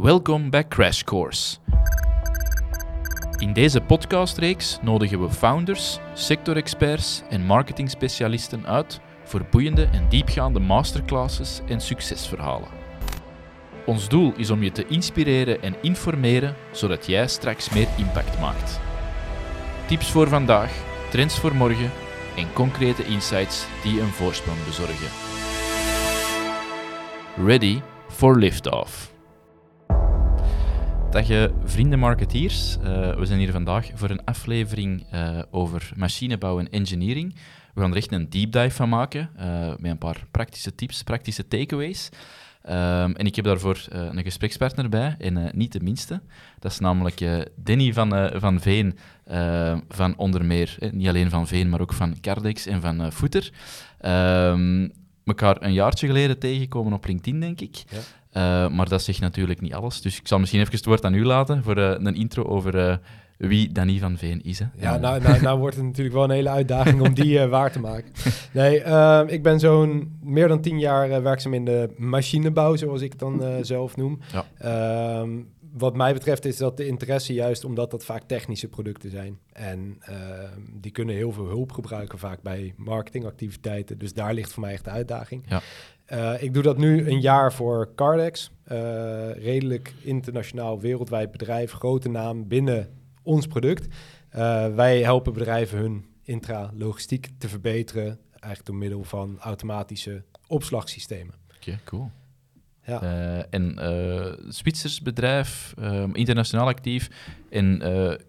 Welkom bij Crash Course. In deze podcastreeks nodigen we founders, sectorexperts en marketingspecialisten uit voor boeiende en diepgaande masterclasses en succesverhalen. Ons doel is om je te inspireren en informeren zodat jij straks meer impact maakt. Tips voor vandaag, trends voor morgen en concrete insights die een voorsprong bezorgen. Ready for liftoff. Dag vrienden marketeers. Uh, we zijn hier vandaag voor een aflevering uh, over machinebouw en engineering. We gaan er echt een deep dive van maken, uh, met een paar praktische tips, praktische takeaways. Um, en ik heb daarvoor een gesprekspartner bij, en niet de minste. Dat is namelijk Danny van, van Veen, van onder meer, niet alleen van Veen, maar ook van Cardex en van Footer. Um, een jaartje geleden tegengekomen op LinkedIn, denk ik. Ja. Maar dat zegt natuurlijk niet alles. Dus ik zal misschien even het woord aan u laten voor een intro over wie Danny van Veen is. Hè? Ja, nou, nou, nou wordt het natuurlijk wel een hele uitdaging om die waar te maken. Nee, ik ben zo'n meer dan tien jaar werkzaam in de machinebouw, zoals ik het dan eh, zelf noem. Ja. Ehm, wat mij betreft is dat de interesse juist omdat dat vaak technische producten zijn. En ehm, die kunnen heel veel hulp gebruiken vaak bij marketingactiviteiten. Dus daar ligt voor mij echt de uitdaging. Ja. Ik doe dat nu een jaar voor Cardex. redelijk internationaal, wereldwijd bedrijf, grote naam binnen ons product. Uh, wij helpen bedrijven hun intralogistiek te verbeteren, eigenlijk door middel van automatische opslagsystemen. Oké, cool. Ja. En Zwitsers bedrijf, um, internationaal actief. En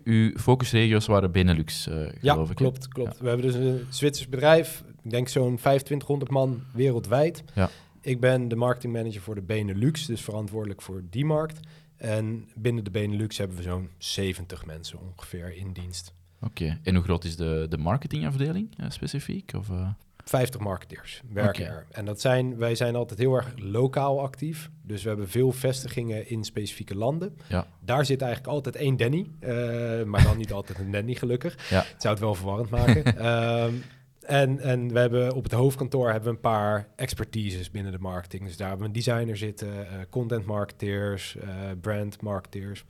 uw focusregio's waren Benelux, ja, geloof ik. Klopt, klopt. We hebben dus een Zwitsers bedrijf, ik denk zo'n 2500 man wereldwijd. Ja. Ik ben de marketingmanager voor de Benelux, dus verantwoordelijk voor die markt. En binnen de Benelux hebben we zo'n 70 mensen ongeveer in dienst. Oké, en hoe groot is de, de marketingafdeling uh, specifiek? Of, uh... 50 marketeers werken er. En dat zijn, wij zijn altijd heel erg lokaal actief. Dus we hebben veel vestigingen in specifieke landen. Ja. Daar zit eigenlijk altijd één Danny. Uh, maar dan niet altijd een Danny, gelukkig. Ja. Het zou het wel verwarrend maken. um, En, en we hebben op het hoofdkantoor hebben we een paar expertises binnen de marketing. Dus daar hebben we een designer zitten, uh, content marketeers, uh, brand marketeers.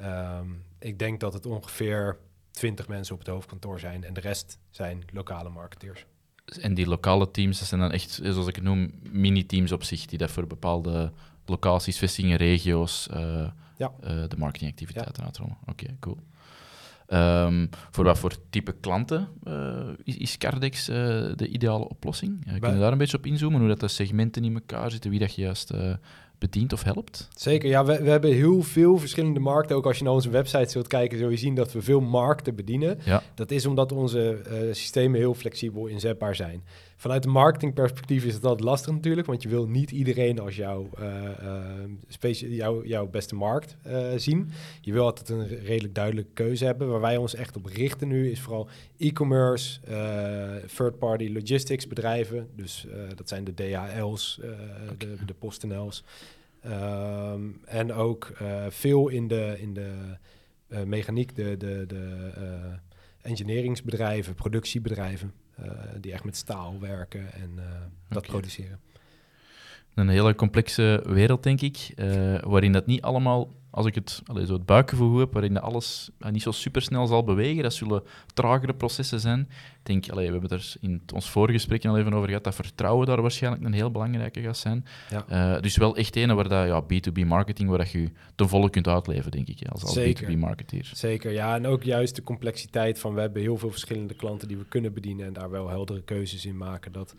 Um, ik denk dat het ongeveer 20 mensen op het hoofdkantoor zijn en de rest zijn lokale marketeers. En die lokale teams, dat zijn dan echt, zoals ik het noem, mini-teams op zich, die dat voor bepaalde locaties, vestigingen, regio's, uh, ja. de marketingactiviteiten ja. uitrollen. Oké, cool. Um, voor wat voor type klanten uh, is, is, Cardex uh, de ideale oplossing? Uh, kun je daar een beetje op inzoomen, hoe dat de segmenten in elkaar zitten, wie dat je juist bedient of helpt? Zeker, ja, we, we, hebben heel veel verschillende markten. Ook als je naar onze website zult kijken, zul je zien dat we veel markten bedienen. Ja. Dat is omdat onze systemen heel flexibel inzetbaar zijn. Vanuit een marketingperspectief is het altijd lastig natuurlijk, want je wil niet iedereen als jouw, uh, jou, jouw beste markt uh, zien. Je wil altijd een redelijk duidelijke keuze hebben. Waar wij ons echt op richten nu is vooral e-commerce, third-party logistics bedrijven. Dus dat zijn de DHL's, okay. de, de PostNL's. Um, en ook veel in de, in de mechaniek, de, de, de engineeringsbedrijven, productiebedrijven. Eh, die echt met staal werken en eh, dat produceren. Een hele complexe wereld, denk ik, eh, waarin dat niet allemaal als ik het, allez, zo het buikgevoel heb, waarin alles niet zo supersnel zal bewegen, dat zullen tragere processen zijn. Ik denk, allez, we hebben er in ons vorige gesprek al even over gehad, dat vertrouwen daar waarschijnlijk een heel belangrijke gaat zijn. Ja. Uh, dus wel echt een waar dat, ja, B2B marketing, waar dat je ten volle kunt uitleven, denk ik, als, als B2B marketeer. Zeker, ja. En ook juist de complexiteit van, we hebben heel veel verschillende klanten die we kunnen bedienen en daar wel heldere keuzes in maken. Dat,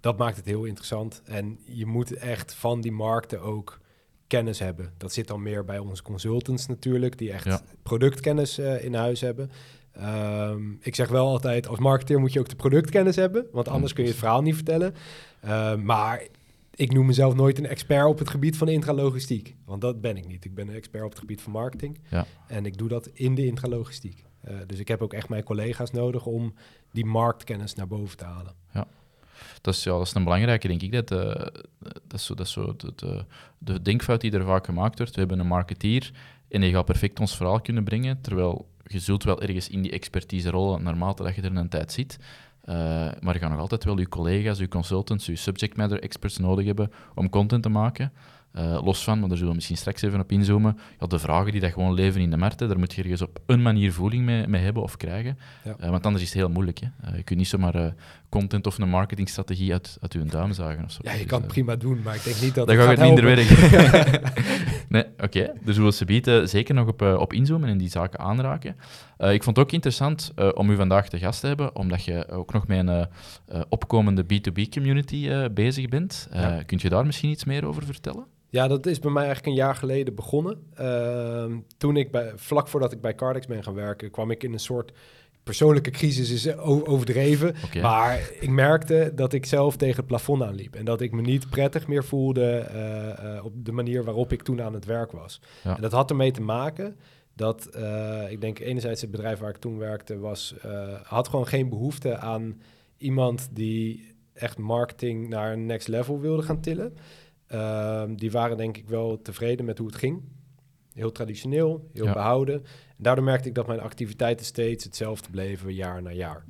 dat maakt het heel interessant. En je moet echt van die markten ook kennis hebben. Dat zit dan meer bij onze consultants natuurlijk, die echt productkennis uh, in huis hebben. Um, ik zeg wel altijd, als marketeer moet je ook de productkennis hebben, want anders kun je het verhaal niet vertellen. Uh, maar ik noem mezelf nooit een expert op het gebied van intralogistiek, want dat ben ik niet. Ik ben een expert op het gebied van marketing ja. en ik doe dat in de intralogistiek. Uh, dus ik heb ook echt mijn collega's nodig om die marktkennis naar boven te halen. Ja. Dat is, ja, dat is een belangrijke, denk ik. Dat, uh, dat is zo, dat is zo de, de, de, denkfout die er vaak gemaakt wordt. We hebben een marketeer en die gaat perfect ons verhaal kunnen brengen, terwijl je zult wel ergens in die expertise rollen naarmate dat je er een tijd zit. Uh, maar je gaat nog altijd wel je collega's, je consultants, je subject matter experts nodig hebben om content te maken. Uh, los van, maar daar zullen we misschien straks even op inzoomen. Ja, de vragen die dat gewoon leven in de markt, daar moet je ergens op een manier voeling mee, mee hebben of krijgen. Ja. Uh, want anders is het heel moeilijk. Hè. Uh, je kunt niet zomaar content of een marketingstrategie uit, uit uw duim zagen. Of zo. Ja, je dus, kan het prima doen, maar ik denk niet dat dat het gaat, minder werken. nee, oké. Okay. Dus we willen ze bieden zeker nog op, op inzoomen en die zaken aanraken. ik vond het ook interessant om u vandaag te gast te hebben, omdat je ook nog met een opkomende B2B-community bezig bent. Ja. Kunt je daar misschien iets meer over vertellen? Ja, dat is bij mij eigenlijk een jaar geleden begonnen. Ehm, toen ik bij, vlak voordat ik bij Cardex ben gaan werken, kwam ik in een soort persoonlijke crisis is overdreven. Maar ik merkte dat ik zelf tegen het plafond aanliep. En dat ik me niet prettig meer voelde uh, op de manier waarop ik toen aan het werk was. En dat had ermee te maken dat, uh, ik denk enerzijds het bedrijf waar ik toen werkte, was, had gewoon geen behoefte aan iemand die echt marketing naar een next level wilde gaan tillen. Ehm, die waren denk ik wel tevreden met hoe het ging. Heel traditioneel, heel behouden. En daardoor merkte ik dat mijn activiteiten steeds hetzelfde bleven jaar na jaar.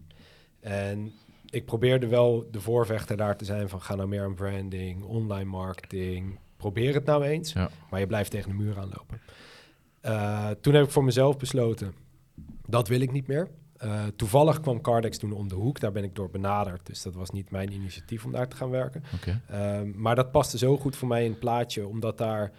En ik probeerde wel de voorvechter daar te zijn van ga nou meer aan branding, online marketing. Probeer het nou eens, maar je blijft tegen de muur aanlopen. Uh, toen heb ik voor mezelf besloten, dat wil ik niet meer. Uh, toevallig kwam Cardex toen om de hoek. Daar ben ik door benaderd. Dus dat was niet mijn initiatief om daar te gaan werken. Okay. Uh, maar dat paste zo goed voor mij in het plaatje, omdat daar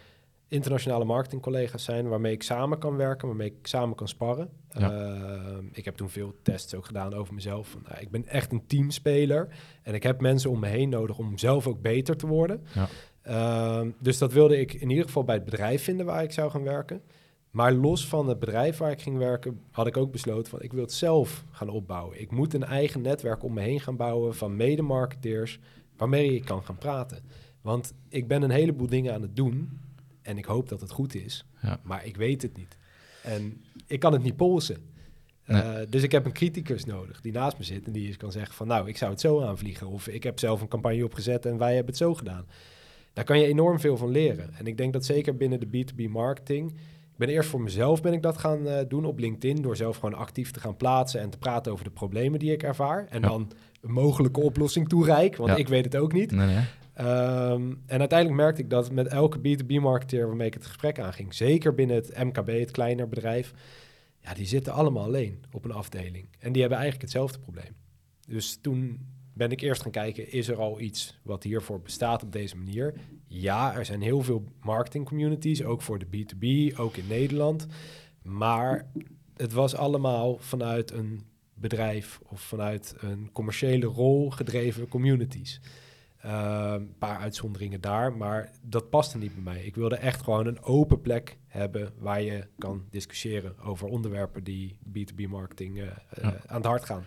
internationale marketingcollega's zijn waarmee ik samen kan werken, waarmee ik samen kan sparren. Ja. Uh, ik heb toen veel tests ook gedaan over mezelf. Van, nou, ik ben echt een teamspeler en ik heb mensen om me heen nodig om zelf ook beter te worden. Ja. Ehm, dus dat wilde ik in ieder geval bij het bedrijf vinden waar ik zou gaan werken. Maar los van het bedrijf waar ik ging werken, had ik ook besloten van ik wil het zelf gaan opbouwen. Ik moet een eigen netwerk om me heen gaan bouwen van medemarketeers waarmee ik kan gaan praten. Want ik ben een heleboel dingen aan het doen en ik hoop dat het goed is, ja. maar ik weet het niet. En ik kan het niet polsen. Eh, dus ik heb een criticus nodig die naast me zit en die eens kan zeggen van nou, ik zou het zo aanvliegen. Of ik heb zelf een campagne opgezet en wij hebben het zo gedaan. Daar kan je enorm veel van leren. En ik denk dat zeker binnen de B2B marketing ben eerst voor mezelf ben ik dat gaan uh, doen op LinkedIn. Door zelf gewoon actief te gaan plaatsen en te praten over de problemen die ik ervaar. En dan een mogelijke oplossing toereik, want ik weet het ook niet. Nee, nee. Um, en uiteindelijk merkte ik dat met elke B2B-marketeer waarmee ik het gesprek aanging, zeker binnen het MKB, het kleiner bedrijf, ja, die zitten allemaal alleen op een afdeling. En die hebben eigenlijk hetzelfde probleem. Dus toen ben ik eerst gaan kijken, is er al iets wat hiervoor bestaat op deze manier? Ja, er zijn heel veel marketing communities, ook voor de B2B, ook in Nederland. Maar het was allemaal vanuit een bedrijf of vanuit een commerciële rol gedreven communities. Uh, een paar uitzonderingen daar, maar dat paste niet bij mij. Ik wilde echt gewoon een open plek hebben waar je kan discussiëren over onderwerpen die B2B marketing uh, aan het hart gaan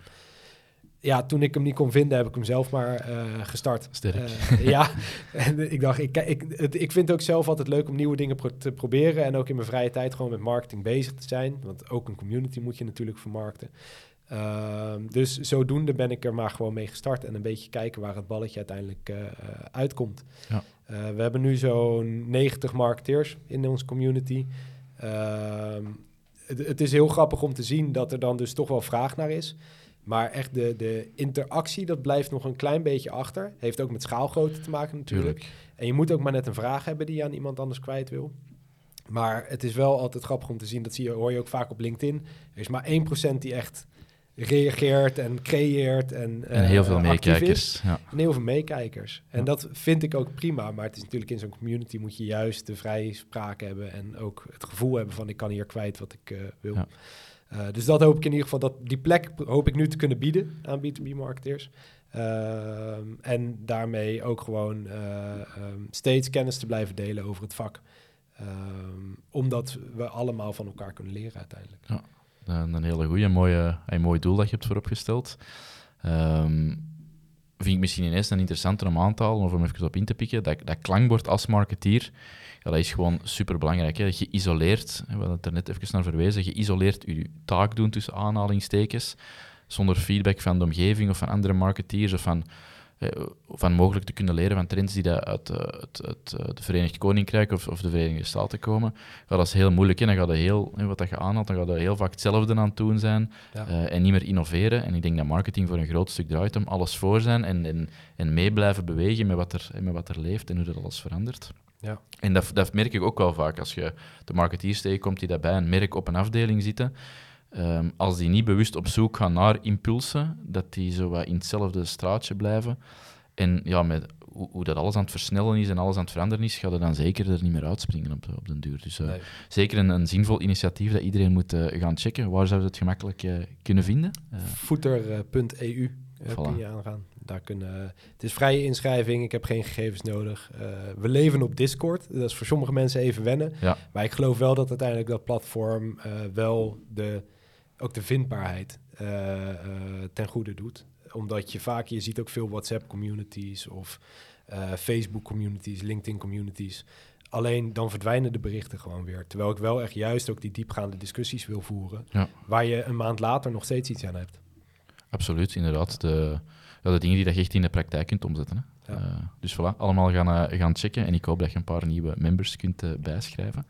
ja, toen ik hem niet kon vinden, heb ik hem zelf maar uh, gestart. Uh, ja, en ik dacht, ik, ik, ik vind het ook zelf altijd leuk om nieuwe dingen te proberen. En ook in mijn vrije tijd gewoon met marketing bezig te zijn. Want ook een community moet je natuurlijk vermarkten. Uh, dus zodoende ben ik er maar gewoon mee gestart. En een beetje kijken waar het balletje uiteindelijk uh, uitkomt. Ja. we hebben nu zo'n 90 marketeers in onze community. Ehm, het, het is heel grappig om te zien dat er dan dus toch wel vraag naar is. Maar echt de, de interactie, dat blijft nog een klein beetje achter. Heeft ook met schaalgrootte te maken natuurlijk. En je moet ook maar net een vraag hebben die je aan iemand anders kwijt wil. Maar het is wel altijd grappig om te zien, dat zie je, hoor je ook vaak op LinkedIn. Er is maar 1% die echt reageert en creëert. En, en heel uh, veel meekijkers. Ja. En heel veel meekijkers. En dat vind ik ook prima. Maar het is natuurlijk in zo'n community moet je juist de vrije spraak hebben. En ook het gevoel hebben van ik kan hier kwijt wat ik uh, wil. Ja. Uh, dus dat hoop ik in ieder geval, dat die plek hoop ik nu te kunnen bieden aan B2B-marketeers. Uh, en daarmee ook gewoon uh, um, steeds kennis te blijven delen over het vak. Ehm, omdat we allemaal van elkaar kunnen leren uiteindelijk. Ja, een, een hele goede, mooie, mooi doel dat je hebt vooropgesteld. Um, vind ik misschien ineens een interessanter om aan om even op in te pikken. Dat, dat klankbord als marketeer ja, dat is gewoon super belangrijk. Hè. Geïsoleerd, we hadden het er net even naar verwezen, geïsoleerd je taak doen tussen aanhalingstekens, zonder feedback van de omgeving of van andere marketeers of van van mogelijk te kunnen leren van trends die uit, het, het, het Verenigd Koninkrijk of, of, de Verenigde Staten komen. Ja, dat is heel moeilijk. En dan gaat heel, wat dat je aanhaalt, dan gaat je heel vaak hetzelfde aan het doen zijn en niet meer innoveren. En ik denk dat marketing voor een groot stuk draait om alles voor zijn en, en, en mee blijven bewegen met wat, er, met wat er leeft en hoe dat alles verandert. Ja. En dat, dat merk ik ook wel vaak als je de marketeers tegenkomt die daarbij een merk op een afdeling zitten. Ehm, als die niet bewust op zoek gaan naar impulsen, dat die zo wat in hetzelfde straatje blijven. En ja, met hoe, hoe, dat alles aan het versnellen is en alles aan het veranderen is, gaat er dan zeker er niet meer uitspringen op, op den duur. Dus uh, zeker een, een, zinvol initiatief dat iedereen moet uh, gaan checken. Waar zouden ze het gemakkelijk uh, kunnen vinden? Footer.eu. kun je aangaan. Daar kunnen, het is vrije inschrijving, ik heb geen gegevens nodig. we leven op Discord, dat is voor sommige mensen even wennen. Ja. Maar ik geloof wel dat uiteindelijk dat platform wel de ook de vindbaarheid uh, ten goede doet. Omdat je vaak, je ziet ook veel WhatsApp-communities of Facebook-communities, LinkedIn-communities. Alleen dan verdwijnen de berichten gewoon weer. Terwijl ik wel echt juist ook die diepgaande discussies wil voeren. Ja. Waar je een maand later nog steeds iets aan hebt. Absoluut, inderdaad. De, de dingen die je echt in de praktijk kunt omzetten. Hè. Ja. dus voilà, allemaal gaan, gaan checken. En ik hoop dat je een paar nieuwe members kunt bijschrijven.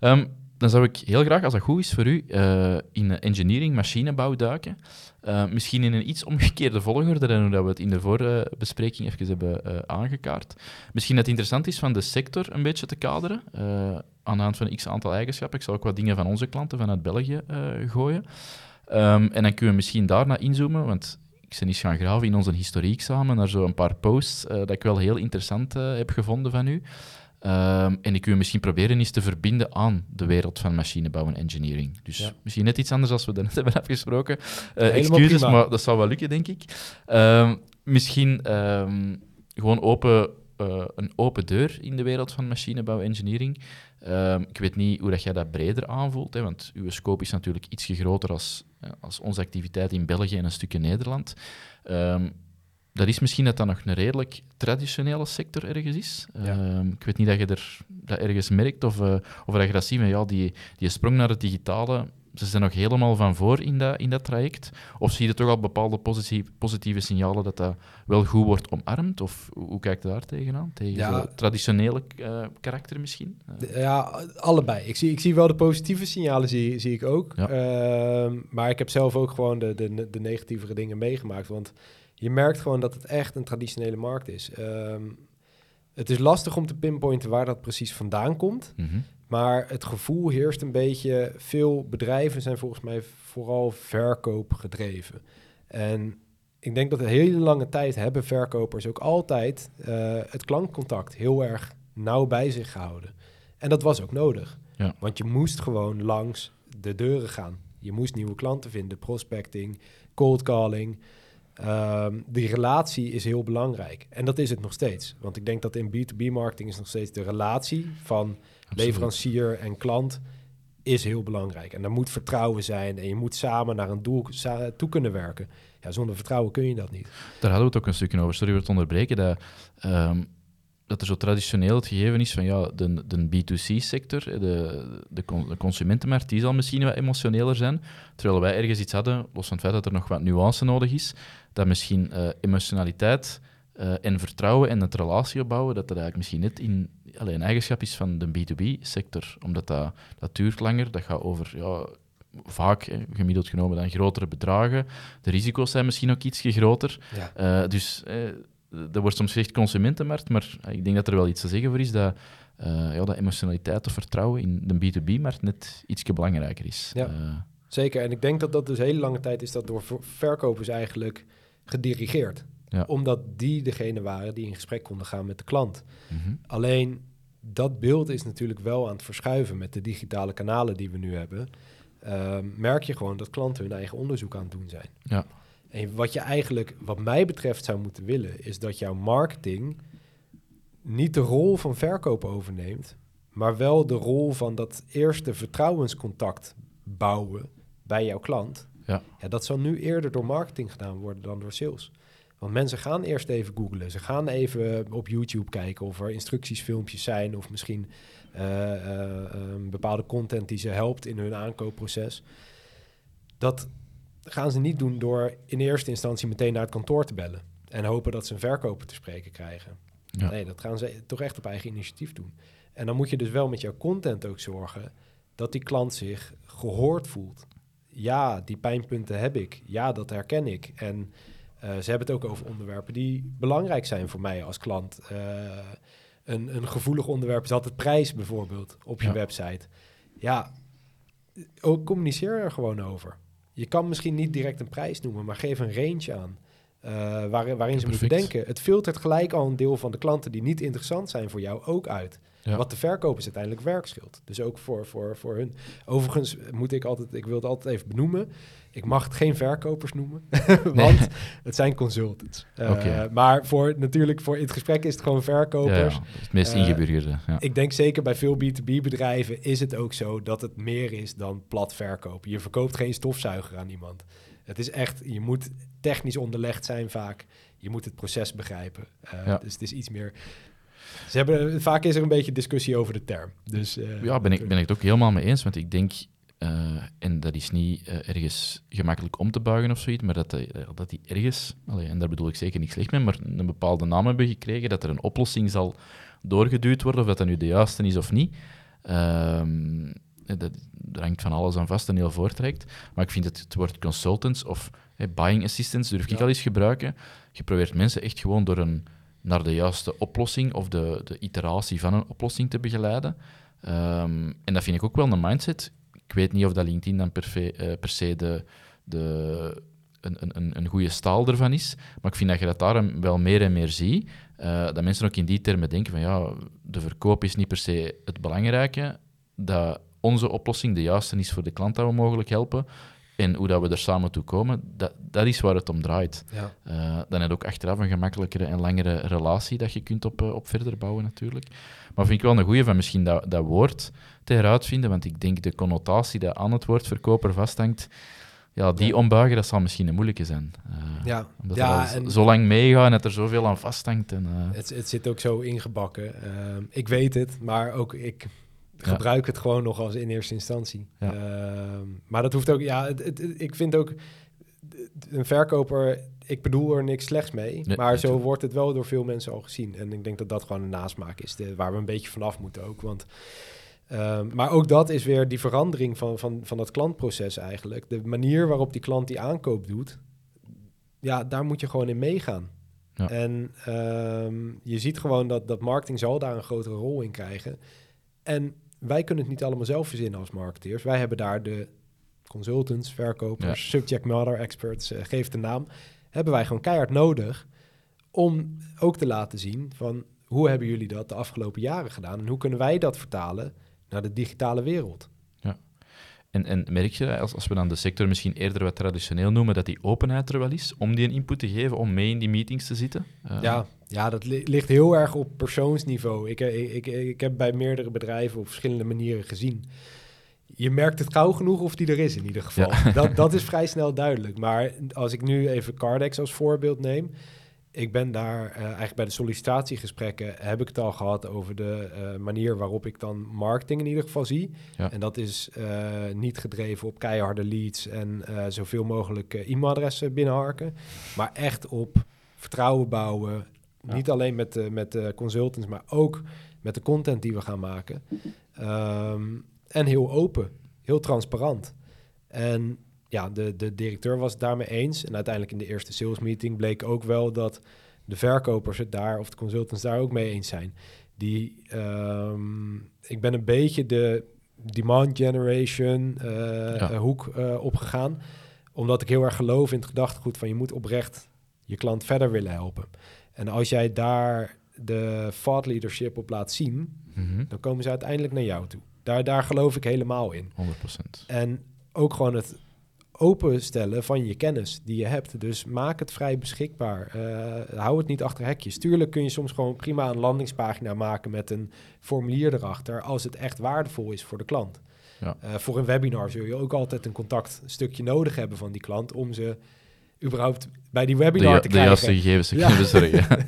Um, dan zou ik heel graag, als dat goed is voor u, in engineering, machinebouw duiken. Misschien in een iets omgekeerde volgorde dan hoe we het in de vorige bespreking even hebben aangekaart. Misschien dat het interessant is van de sector een beetje te kaderen, aan de hand van x aantal eigenschappen. Ik zal ook wat dingen van onze klanten vanuit België gooien. Um, en dan kunnen we misschien daarna inzoomen, want ik ben eens gaan graven in onze historiek samen naar zo'n paar posts dat ik wel heel interessant heb gevonden van u. Um, en ik wil misschien proberen eens te verbinden aan de wereld van machinebouw en engineering. Dus misschien net iets anders als we net hebben afgesproken. Uh, excuses, maar dat zou wel lukken, denk ik. Um, misschien um, gewoon open, uh, een open deur in de wereld van machinebouw en engineering. ik weet niet hoe dat jij dat breder aanvoelt, hè, want uw scope is natuurlijk iets groter als, eh, als onze activiteit in België en een stukje Nederland dat is misschien dat dat nog een redelijk traditionele sector ergens is. Ehm, ik weet niet dat je er, dat ergens merkt of, uh, of dat je dat ziet, maar ja, die, die sprong naar het digitale, ze zijn nog helemaal van voor in dat, in dat traject. Of zie je toch al bepaalde positieve, positieve signalen dat dat wel goed wordt omarmd? Of hoe kijkt je daar tegenaan? Tegen ja, traditionele uh, karakter misschien? Ja, allebei. Ik zie, ik zie wel de positieve signalen, zie, zie ik ook. Ehm, maar ik heb zelf ook gewoon de, de, de negatievere dingen meegemaakt. Want je merkt gewoon dat het echt een traditionele markt is. Ehm, het is lastig om te pinpointen waar dat precies vandaan komt. Mhm. Maar het gevoel heerst een beetje. Veel bedrijven zijn volgens mij vooral verkoop gedreven. En ik denk dat een hele lange tijd hebben verkopers ook altijd uh, het klankcontact heel erg nauw bij zich gehouden. En dat was ook nodig. Ja. Want je moest gewoon langs de deuren gaan. Je moest nieuwe klanten vinden, prospecting, cold calling. Um, die relatie is heel belangrijk. En dat is het nog steeds. Want ik denk dat in B2B-marketing is nog steeds de relatie van leverancier en klant is heel belangrijk. En er moet vertrouwen zijn en je moet samen naar een doel toe kunnen werken. Ja, zonder vertrouwen kun je dat niet. Daar hadden we het ook een stukje over. Sorry voor het onderbreken. Dat, um, dat er zo traditioneel het gegeven is van ja, de, de B2C-sector, de, de, de, consumentenmarkt, die zal misschien wat emotioneler zijn. Terwijl wij ergens iets hadden, los van het feit dat er nog wat nuance nodig is, dat misschien uh, emotionaliteit uh, en vertrouwen en het relatie opbouwen, dat dat eigenlijk misschien net in alleen een eigenschap is van de B2B-sector. Omdat dat, dat duurt langer, dat gaat over ja, vaak, gemiddeld genomen, dan grotere bedragen. De risico's zijn misschien ook iets groter. Ja. Uh, dus er wordt soms gezegd consumentenmarkt, maar ik denk dat er wel iets te zeggen voor is dat, uh, ja, dat emotionaliteit of vertrouwen in de B2B-markt net iets belangrijker is. Ja, zeker. En ik denk dat dat dus hele lange tijd is dat door verkopers eigenlijk gedirigeerd. Ja. Omdat die degene waren die in gesprek konden gaan met de klant. Mhm. Alleen dat beeld is natuurlijk wel aan het verschuiven met de digitale kanalen die we nu hebben. Uh, merk je gewoon dat klanten hun eigen onderzoek aan het doen zijn. Ja. En wat je eigenlijk, wat mij betreft, zou moeten willen, is dat jouw marketing niet de rol van verkoop overneemt, maar wel de rol van dat eerste vertrouwenscontact bouwen bij jouw klant. Ja. ja, dat zal nu eerder door marketing gedaan worden dan door sales. Want mensen gaan eerst even googlen. Ze gaan even op YouTube kijken of er instructiesfilmpjes zijn. Of misschien uh, uh, bepaalde content die ze helpt in hun aankoopproces. Dat gaan ze niet doen door in eerste instantie meteen naar het kantoor te bellen. en hopen dat ze een verkoper te spreken krijgen. Ja. Nee, dat gaan ze toch echt op eigen initiatief doen. En dan moet je dus wel met jouw content ook zorgen dat die klant zich gehoord voelt. Ja, die pijnpunten heb ik. Ja, dat herken ik. En ze hebben het ook over onderwerpen die belangrijk zijn voor mij als klant. Uh, een, een gevoelig onderwerp is altijd prijs bijvoorbeeld op je Ja. website. Ja, ook communiceer er gewoon over. Je kan misschien niet direct een prijs noemen, maar geef een range aan. Eh, waar, waarin Ja, ze moeten denken. Het filtert gelijk al een deel van de klanten die niet interessant zijn voor jou ook uit. Ja. Wat de verkopers uiteindelijk werk scheelt. Dus ook voor, voor, voor hun. Overigens moet ik altijd, ik wil het altijd even benoemen. Ik mag het geen verkopers noemen, want het zijn consultants. Eh. Maar voor, natuurlijk, voor in het gesprek is het gewoon verkopers. ja, het meest Eh, ingeburgerde. Ik denk zeker bij veel B2B-bedrijven is het ook zo dat het meer is dan plat verkopen. Je verkoopt geen stofzuiger aan iemand. Het is echt, je moet technisch onderlegd zijn vaak. Je moet het proces begrijpen. Eh, Ja. Dus het is iets meer... Ze hebben, vaak is er een beetje discussie over de term. Dus, eh, Ja, ben ik, ben ik het ook helemaal mee eens. Want ik denk, eh, en dat is niet ergens gemakkelijk om te buigen of zoiets, maar dat, die- dat die ergens, allee, en daar bedoel ik zeker niet slecht mee, maar een bepaalde naam hebben gekregen, dat er een oplossing zal doorgeduwd worden, of dat dat nu de juiste is of niet. Ehm, eh, dat, er hangt van alles aan vast en heel voortrekt. Maar ik vind het, het woord consultants of buying assistants durf ik Ja. al eens gebruiken. Je probeert mensen echt gewoon door een, naar de juiste oplossing of de, de iteratie van een oplossing te begeleiden. Ehm, en dat vind ik ook wel een mindset. Ik weet niet of dat LinkedIn dan per, eh, per se de, de, een, een- een, goede staal ervan is. Maar ik vind dat je dat daar wel meer en meer ziet. Eh, dat mensen ook in die termen denken van ja, de verkoop is niet per se het belangrijke. Dat onze oplossing de juiste is voor de klant dat we mogelijk helpen. En hoe dat we er samen toe komen, dat, dat is waar het om draait. ja. Eh, dan heb je ook achteraf een gemakkelijkere en langere relatie dat je kunt op, eh, op verder bouwen natuurlijk. Maar vind ik wel een goeie van misschien dat, dat woord te heruitvinden, want ik denk de connotatie dat aan het woord verkoper vasthangt, ja, die Ja. ombuigen, dat zal misschien een moeilijke zijn. Eh, ja. Omdat ja en zo lang meegaan en dat er zoveel aan vasthangt. En, het, het zit ook zo ingebakken. Ik weet het, maar ook ik. Gebruik het gewoon nog als in eerste instantie. Ehm, maar dat hoeft ook, ja, het, ik vind ook een verkoper, ik bedoel er niks slechts mee, Nee, maar zo wordt het wel door veel mensen al gezien. En ik denk dat dat gewoon een nasmaak is, de, waar we een beetje vanaf moeten ook. Want, ehm, maar ook dat is weer die verandering van, van, van dat klantproces eigenlijk. De manier waarop die klant die aankoop doet, ja, daar moet je gewoon in meegaan. Ja. En ehm, je ziet gewoon dat, dat marketing zal daar een grotere rol in krijgen. En wij kunnen het niet allemaal zelf verzinnen als marketeers. Wij hebben daar de consultants, verkopers, subject matter experts, eh, geef de naam. Hebben wij gewoon keihard nodig om ook te laten zien van hoe hebben jullie dat de afgelopen jaren gedaan en hoe kunnen wij dat vertalen naar de digitale wereld. En, en merk je, als, als we dan de sector misschien eerder wat traditioneel noemen, dat die openheid er wel is om die een input te geven, om mee in die meetings te zitten? Eh, Ja, ja, dat li- ligt heel erg op persoonsniveau. Ik, eh, ik, ik, ik heb bij meerdere bedrijven op verschillende manieren gezien. Je merkt het gauw genoeg of die er is in ieder geval. Dat, dat is vrij snel duidelijk. Maar als ik nu even Cardex als voorbeeld neem. Ik ben daar eh, eigenlijk bij de sollicitatiegesprekken heb ik het al gehad over de eh, manier waarop ik dan marketing in ieder geval zie. Ja. En dat is eh, niet gedreven op keiharde leads en zoveel mogelijk e-mailadressen binnenharken. Maar echt op vertrouwen bouwen. Ja. Niet alleen met de, met de consultants, maar ook met de content die we gaan maken. Ehm, en heel open, heel transparant. En ja, de, de directeur was het daarmee eens. En uiteindelijk in de eerste sales meeting bleek ook wel dat de verkopers het daar, of de consultants daar ook mee eens zijn. Die, ehm, ik ben een beetje de demand generation eh, Ja. hoek eh, opgegaan. Omdat ik heel erg geloof in het gedachtegoed van je moet oprecht je klant verder willen helpen. En als jij daar de thought leadership op laat zien, Mhm, dan komen ze uiteindelijk naar jou toe. Daar, daar geloof ik helemaal in. 100%. En ook gewoon het openstellen van je kennis die je hebt. Dus maak het vrij beschikbaar. Eh, hou het niet achter hekjes. Tuurlijk kun je soms gewoon prima een landingspagina maken met een formulier erachter, als het echt waardevol is voor de klant. Ja. Eh, voor een webinar zul je ook altijd een contactstukje nodig hebben van die klant om ze überhaupt bij die De, webinar te de krijgen. juiste gegevens te Ja.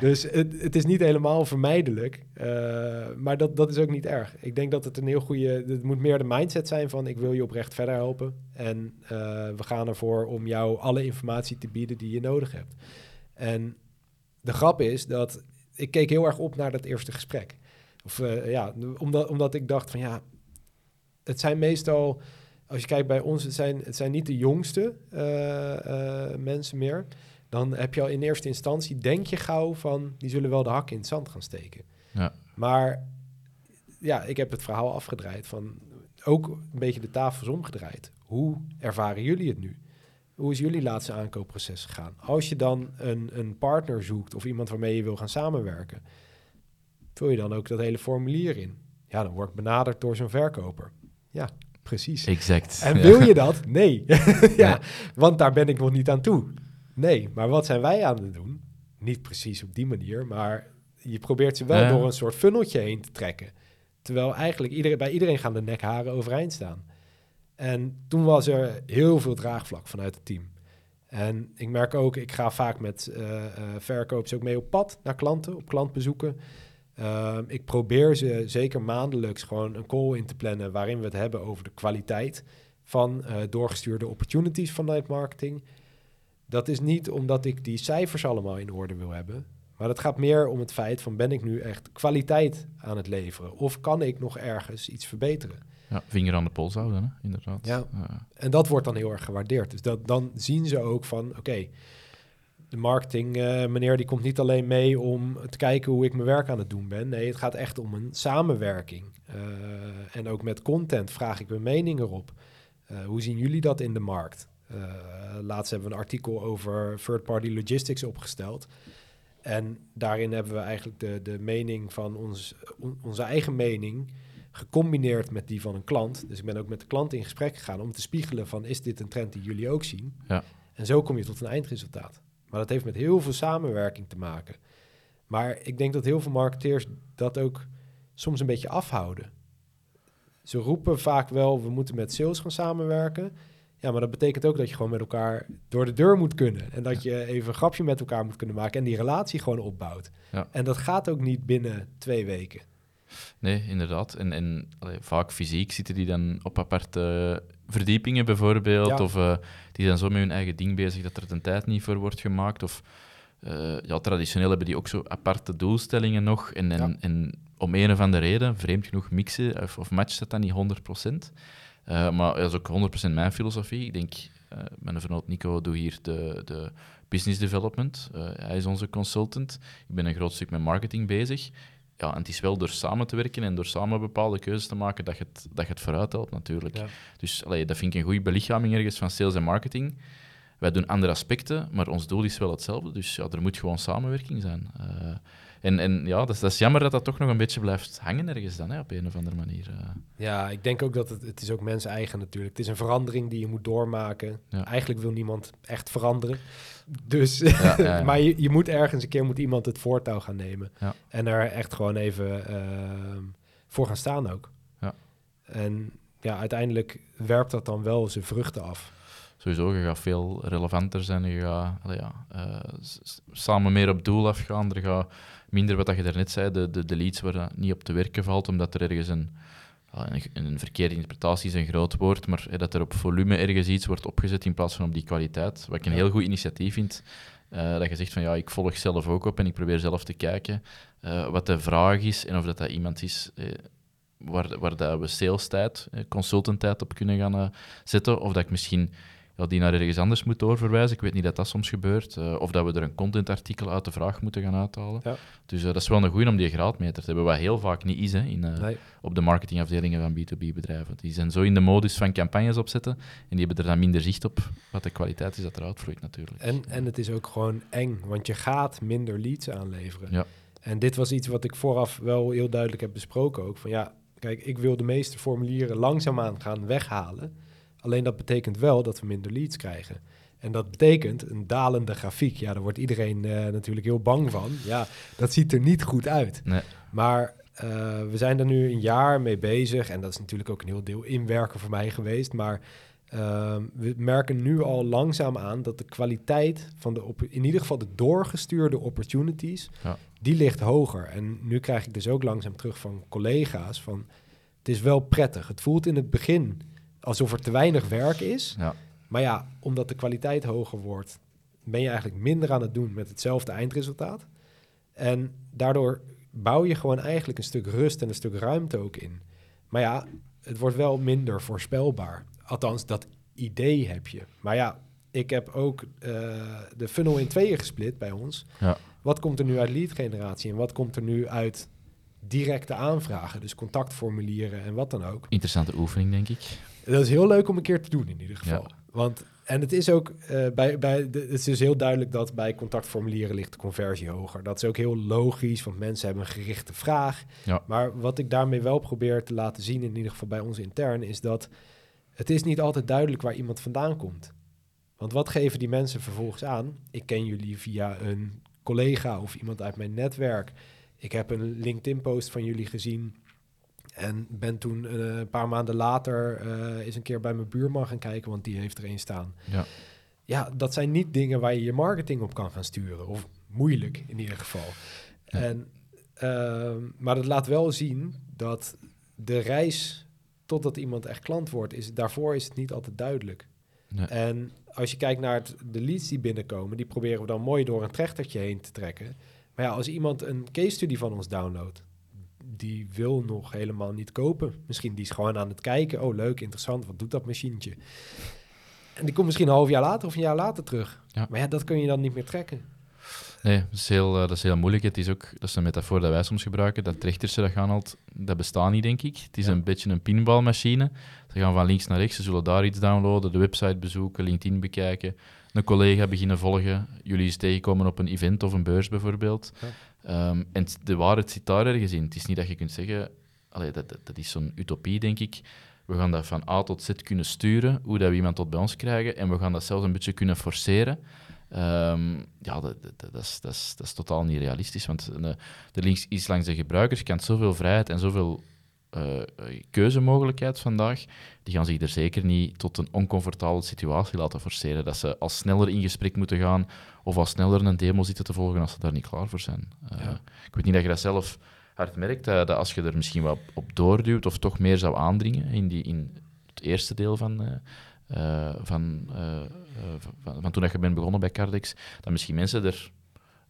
Dus het, het is niet helemaal vermijdelijk. eh, maar dat, dat is ook niet erg. Ik denk dat het een heel goede... Het moet meer de mindset zijn van... ik wil je oprecht verder helpen. En eh, we gaan ervoor om jou alle informatie te bieden die je nodig hebt. En de grap is dat ik keek heel erg op naar dat eerste gesprek. Of uh, ja, omdat, omdat ik dacht van ja, het zijn meestal, als je kijkt bij ons, het zijn, het zijn niet de jongste uh, uh, mensen meer. Dan heb je al in eerste instantie, denk je gauw van, die zullen wel de hak in het zand gaan steken. Ja. Maar ja, ik heb het verhaal afgedraaid van, ook een beetje de tafels omgedraaid. Hoe ervaren jullie het nu? Hoe is jullie laatste aankoopproces gegaan? Als je dan een, een partner zoekt of iemand waarmee je wil gaan samenwerken, vul je dan ook dat hele formulier in? Ja, dan word ik benaderd door zo'n verkoper. Ja, precies. Exact. En wil je dat? Nee. ja, want daar ben ik nog niet aan toe. Nee, maar wat zijn wij aan het doen? Niet precies op die manier, maar je probeert ze wel door een soort funneltje heen te trekken. Terwijl eigenlijk iedereen, bij iedereen gaan de nekharen overeind staan. En toen was er heel veel draagvlak vanuit het team. En ik merk ook, ik ga vaak met uh, uh, verkoops ook mee op pad naar klanten, op klantbezoeken. Uh, ik probeer ze zeker maandelijks gewoon een call in te plannen waarin we het hebben over de kwaliteit van uh, doorgestuurde opportunities vanuit marketing. Dat is niet omdat ik die cijfers allemaal in orde wil hebben, maar het gaat meer om het feit van ben ik nu echt kwaliteit aan het leveren of kan ik nog ergens iets verbeteren? Ja, vinger aan de pols houden, hè? inderdaad. Ja. En dat wordt dan heel erg gewaardeerd. Dus dat, dan zien ze ook van, oké, de marketing uh, meneer die komt niet alleen mee om te kijken hoe ik mijn werk aan het doen ben. Nee, het gaat echt om een samenwerking. Uh, en ook met content vraag ik mijn mening erop. Uh, hoe zien jullie dat in de markt? laatst hebben we een artikel over third-party logistics opgesteld. En daarin hebben we eigenlijk de, de mening van ons, on, onze eigen mening gecombineerd met die van een klant. Dus ik ben ook met de klant in gesprek gegaan om te spiegelen van is dit een trend die jullie ook zien? Ja. En zo kom je tot een eindresultaat. Maar dat heeft met heel veel samenwerking te maken. Maar ik denk dat heel veel marketeers dat ook soms een beetje afhouden. Ze roepen vaak wel, we moeten met sales gaan samenwerken. Ja, maar dat betekent ook dat je gewoon met elkaar door de deur moet kunnen. En dat je even een grapje met elkaar moet kunnen maken en die relatie gewoon opbouwt. Ja. En dat gaat ook niet binnen twee weken. Nee, inderdaad. En, en allee, vaak fysiek zitten die dan op aparte verdiepingen bijvoorbeeld. Of uh, die zijn zo met hun eigen ding bezig dat er een tijd niet voor wordt gemaakt. Of uh, ja, traditioneel hebben die ook zo aparte doelstellingen nog. En, en, ja. en om een of andere reden, vreemd genoeg, mixen of, of matcht dat dan niet 100%. Uh, maar dat is ook 100% mijn filosofie. Ik denk, uh, mijn vriend Nico doet hier de, de business development. Hij is onze consultant. Ik ben een groot stuk met marketing bezig ja, en het is wel door samen te werken en door samen bepaalde keuzes te maken dat je het, dat je het vooruit helpt, natuurlijk. Dus allee, dat vind ik een goede belichaming ergens van sales en marketing. Wij doen andere aspecten, maar ons doel is wel hetzelfde. Dus ja, er moet gewoon samenwerking zijn. Uh, en, en ja, dat is, dat is jammer dat dat toch nog een beetje blijft hangen ergens dan, hè, op een of andere manier. Uh. Ja, ik denk ook dat het, het is ook mensen eigen natuurlijk. Het is een verandering die je moet doormaken. Ja. Eigenlijk wil niemand echt veranderen. Dus, ja, ja, maar je, je moet ergens een keer moet iemand het voortouw gaan nemen. En er echt gewoon even uh, voor gaan staan ook. En ja, uiteindelijk werpt dat dan wel zijn vruchten af. Sowieso, je gaat veel relevanter zijn. Je gaat ja, uh, samen meer op doel afgaan. Er gaat minder, wat je daarnet zei, de, de, de leads waar niet op te werken valt, omdat er ergens een, een, een verkeerde interpretatie is een groot woord, maar dat er op volume ergens iets wordt opgezet in plaats van op die kwaliteit. Wat ik een heel goed initiatief vind. Uh, dat je zegt van ja, ik volg zelf ook op en ik probeer zelf te kijken uh, wat de vraag is en of dat, dat iemand is uh, waar, waar dat we sales tijd, consultant tijd op kunnen gaan zetten. Of dat ik misschien ja, die naar ergens anders moet doorverwijzen. Ik weet niet dat dat soms gebeurt. Uh, of dat we er een contentartikel uit de vraag moeten gaan uithalen. Ja. Dus uh, dat is wel een goede om die graadmeter te hebben, wat heel vaak niet is hè, in, uh, nee. op de marketingafdelingen van B2B-bedrijven. Die zijn zo in de modus van campagnes opzetten en die hebben er dan minder zicht op wat de kwaliteit is dat eruit vloeit natuurlijk. En, en het is ook gewoon eng, want je gaat minder leads aanleveren. Ja. En dit was iets wat ik vooraf wel heel duidelijk heb besproken ook. Van ja, kijk, ik wil de meeste formulieren langzaamaan gaan weghalen Alleen dat betekent wel dat we minder leads krijgen. En dat betekent een dalende grafiek. Ja, daar wordt iedereen uh, natuurlijk heel bang van. Ja, dat ziet er niet goed uit. Nee. Maar uh, we zijn er nu een jaar mee bezig. En dat is natuurlijk ook een heel deel inwerken voor mij geweest. Maar uh, we merken nu al langzaam aan dat de kwaliteit van de, op, in ieder geval de doorgestuurde opportunities, ja. die ligt hoger. En nu krijg ik dus ook langzaam terug van collega's van, het is wel prettig. Het voelt in het begin alsof er te weinig werk is. Ja. Maar ja, omdat de kwaliteit hoger wordt, ben je eigenlijk minder aan het doen met hetzelfde eindresultaat. En daardoor bouw je gewoon eigenlijk een stuk rust en een stuk ruimte ook in. Maar ja, het wordt wel minder voorspelbaar. Althans, dat idee heb je. Maar ja, ik heb ook uh, de funnel in tweeën gesplit bij ons. Ja. Wat komt er nu uit lead generatie en wat komt er nu uit directe aanvragen? Dus contactformulieren en wat dan ook. Interessante oefening, denk ik. Dat is heel leuk om een keer te doen in ieder geval. Want en het is ook uh, bij, bij de, het is dus heel duidelijk dat bij contactformulieren ligt de conversie hoger. Dat is ook heel logisch, want mensen hebben een gerichte vraag. Ja. Maar wat ik daarmee wel probeer te laten zien, in ieder geval bij ons intern, is dat het is niet altijd duidelijk waar iemand vandaan komt. Want wat geven die mensen vervolgens aan? Ik ken jullie via een collega of iemand uit mijn netwerk. Ik heb een LinkedIn-post van jullie gezien. En ben toen uh, een paar maanden later uh, eens een keer bij mijn buurman gaan kijken, want die heeft er een staan. Ja. ja, dat zijn niet dingen waar je je marketing op kan gaan sturen. Of moeilijk in ieder geval. En, uh, maar dat laat wel zien dat de reis totdat iemand echt klant wordt, is, daarvoor is het niet altijd duidelijk. En als je kijkt naar de leads die binnenkomen, die proberen we dan mooi door een trechtertje heen te trekken. Maar ja, als iemand een case study van ons downloadt, die wil nog helemaal niet kopen. Misschien die is gewoon aan het kijken. Oh, leuk, interessant, wat doet dat machientje? En die komt misschien een half jaar later of een jaar later terug. Ja. Maar ja, dat kun je dan niet meer trekken. Nee, dat is, heel, eh, dat is heel moeilijk. Het is ook, dat is een metafoor dat wij soms gebruiken. Dat trechterse, dat gaan altijd, dat bestaat niet, denk ik. Het is een beetje een pinbalmachine. Ze gaan van links naar rechts, ze zullen daar iets downloaden, de website bezoeken, LinkedIn bekijken, een collega beginnen volgen, jullie eens tegenkomen op een event of een beurs bijvoorbeeld. Ehm, en de waarheid zit daar ergens in. Het is niet dat je kunt zeggen, dat, dat, is zo'n utopie, denk ik. We gaan dat van A tot Z kunnen sturen, hoe dat we iemand tot bij ons krijgen, en we gaan dat zelfs een beetje kunnen forceren. Um, ja, dat, dat, is, dat, is, dat is totaal niet realistisch, want de, de links is langs de gebruikerskant zoveel vrijheid en zoveel keuzemogelijkheid vandaag, die gaan zich er zeker niet tot een oncomfortabele situatie laten forceren. Dat ze al sneller in gesprek moeten gaan of al sneller een demo zitten te volgen als ze daar niet klaar voor zijn. Uh, Ik weet niet dat je dat zelf hard merkt, dat als je er misschien wat op doorduwt of toch meer zou aandringen in, die, in het eerste deel van, uh, van, van, van, toen je bent begonnen bij Cardex, dat misschien mensen er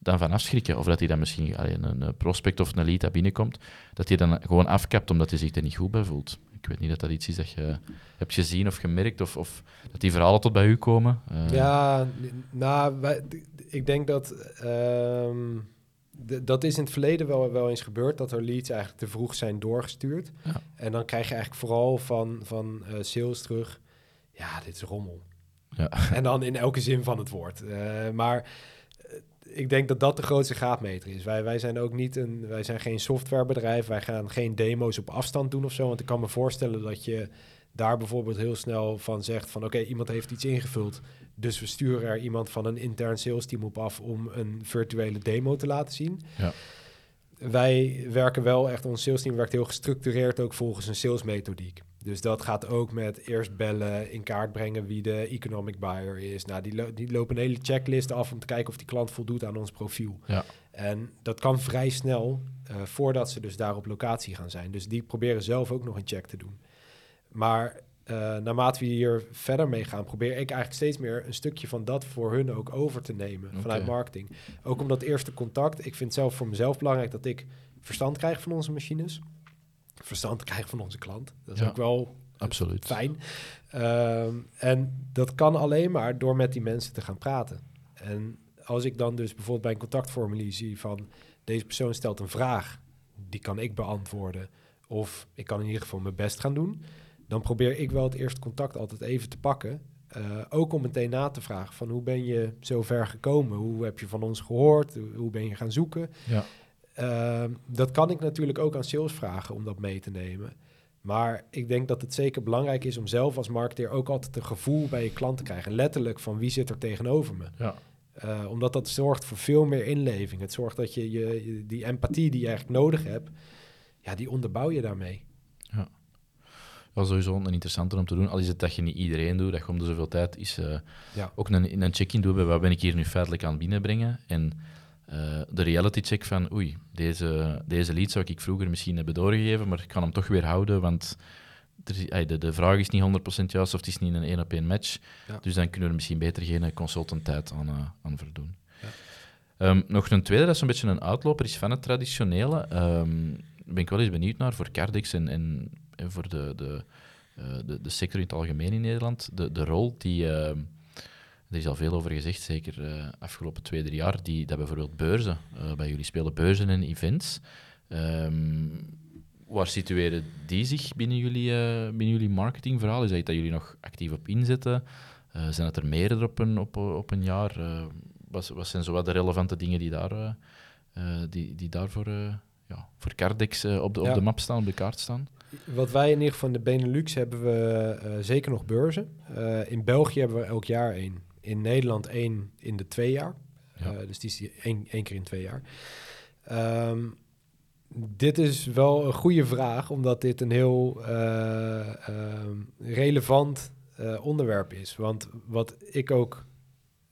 dan van afschrikken. Of dat hij dan misschien alleen een prospect of een lead dat binnenkomt, dat hij dan gewoon afkapt omdat hij zich er niet goed bij voelt. Ik weet niet dat dat iets is dat je hebt gezien of gemerkt, of, of dat die verhalen tot bij u komen. Uh. Ja, nou, wij, ik denk dat uh, dat is in het verleden wel, wel eens gebeurd, dat er leads eigenlijk te vroeg zijn doorgestuurd. Ja. En dan krijg je eigenlijk vooral van, van uh, sales terug, ja, dit is rommel. Ja. En dan in elke zin van het woord. Uh, maar ik denk dat dat de grootste graadmeter is. Wij, wij zijn ook niet een, wij zijn geen softwarebedrijf. Wij gaan geen demo's op afstand doen of zo. Want ik kan me voorstellen dat je daar bijvoorbeeld heel snel van zegt van oké, iemand heeft iets ingevuld. Dus we sturen er iemand van een intern sales team op af om een virtuele demo te laten zien. Ja. Wij werken wel echt, ons sales team werkt heel gestructureerd ook volgens een salesmethodiek. Dus dat gaat ook met eerst bellen, in kaart brengen wie de economic buyer is. Nou, die, die lopen een hele checklist af om te kijken of die klant voldoet aan ons profiel. Ja. En dat kan vrij snel uh, voordat ze dus daar op locatie gaan zijn. Dus die proberen zelf ook nog een check te doen. Maar uh, naarmate we hier verder mee gaan, probeer ik eigenlijk steeds meer een stukje van dat voor hun ook over te nemen vanuit marketing. Ook omdat eerste contact, ik vind zelf voor mezelf belangrijk dat ik verstand krijg van onze machines verstand krijgen van onze klant. Dat is ook wel Absoluut. fijn. Ehm, en dat kan alleen maar door met die mensen te gaan praten. En als ik dan dus bijvoorbeeld bij een contactformulier zie van deze persoon stelt een vraag, die kan ik beantwoorden. Of ik kan in ieder geval mijn best gaan doen. Dan probeer ik wel het eerste contact altijd even te pakken. Uh, ook om meteen na te vragen van hoe ben je zo ver gekomen? Hoe heb je van ons gehoord? Hoe ben je gaan zoeken? Ja. Ehm, dat kan ik natuurlijk ook aan sales vragen om dat mee te nemen. Maar ik denk dat het zeker belangrijk is om zelf als marketeer ook altijd een gevoel bij je klant te krijgen. Letterlijk van wie zit er tegenover me. Ja. Uh, omdat dat zorgt voor veel meer inleving. Het zorgt dat je, je, die empathie die je eigenlijk nodig hebt, ja, die onderbouw je daarmee. Ja. Dat sowieso een interessanter om te doen. Al is het dat je niet iedereen doet, dat je om de zoveel tijd is uh, ja. ook een, een check-in doen bij wat ben ik hier nu feitelijk aan binnenbrengen. En uh, de reality check van oei, deze, deze lead zou ik vroeger misschien hebben doorgegeven, maar ik kan hem toch weer houden, want er, de, de vraag is niet 100% juist of het is niet een één op één match. Ja. Dus dan kunnen we er misschien beter geen consultant-tijd aan, uh, aan verdoen. Ja. Um, nog een tweede, dat is een beetje een uitloper, is van het traditionele. Um, ben ik wel eens benieuwd naar voor Cardex en, en, en voor de, de, uh, de, de, sector in het algemeen in Nederland. De, de rol die, uh, er is al veel over gezegd, zeker uh, afgelopen twee, drie jaar, die, dat bijvoorbeeld beurzen, bij jullie spelen beurzen en events. Um, waar situeren die zich binnen jullie, binnen jullie marketingverhaal? Is dat dat jullie nog actief op inzetten? zijn het er meerdere op een, op, op een jaar? wat, wat zijn zo wat de relevante dingen die, daar, die, die daarvoor ja, voor Cardex uh, op, de, ja. op de map staan, op de kaart staan? Wat wij in ieder geval in de Benelux hebben we uh, zeker nog beurzen. Uh, in België hebben we elk jaar één. In Nederland één in de twee jaar. Ja. dus die is één, één keer in twee jaar. Um, dit is wel een goede vraag, omdat dit een heel um, relevant onderwerp is. Want wat ik ook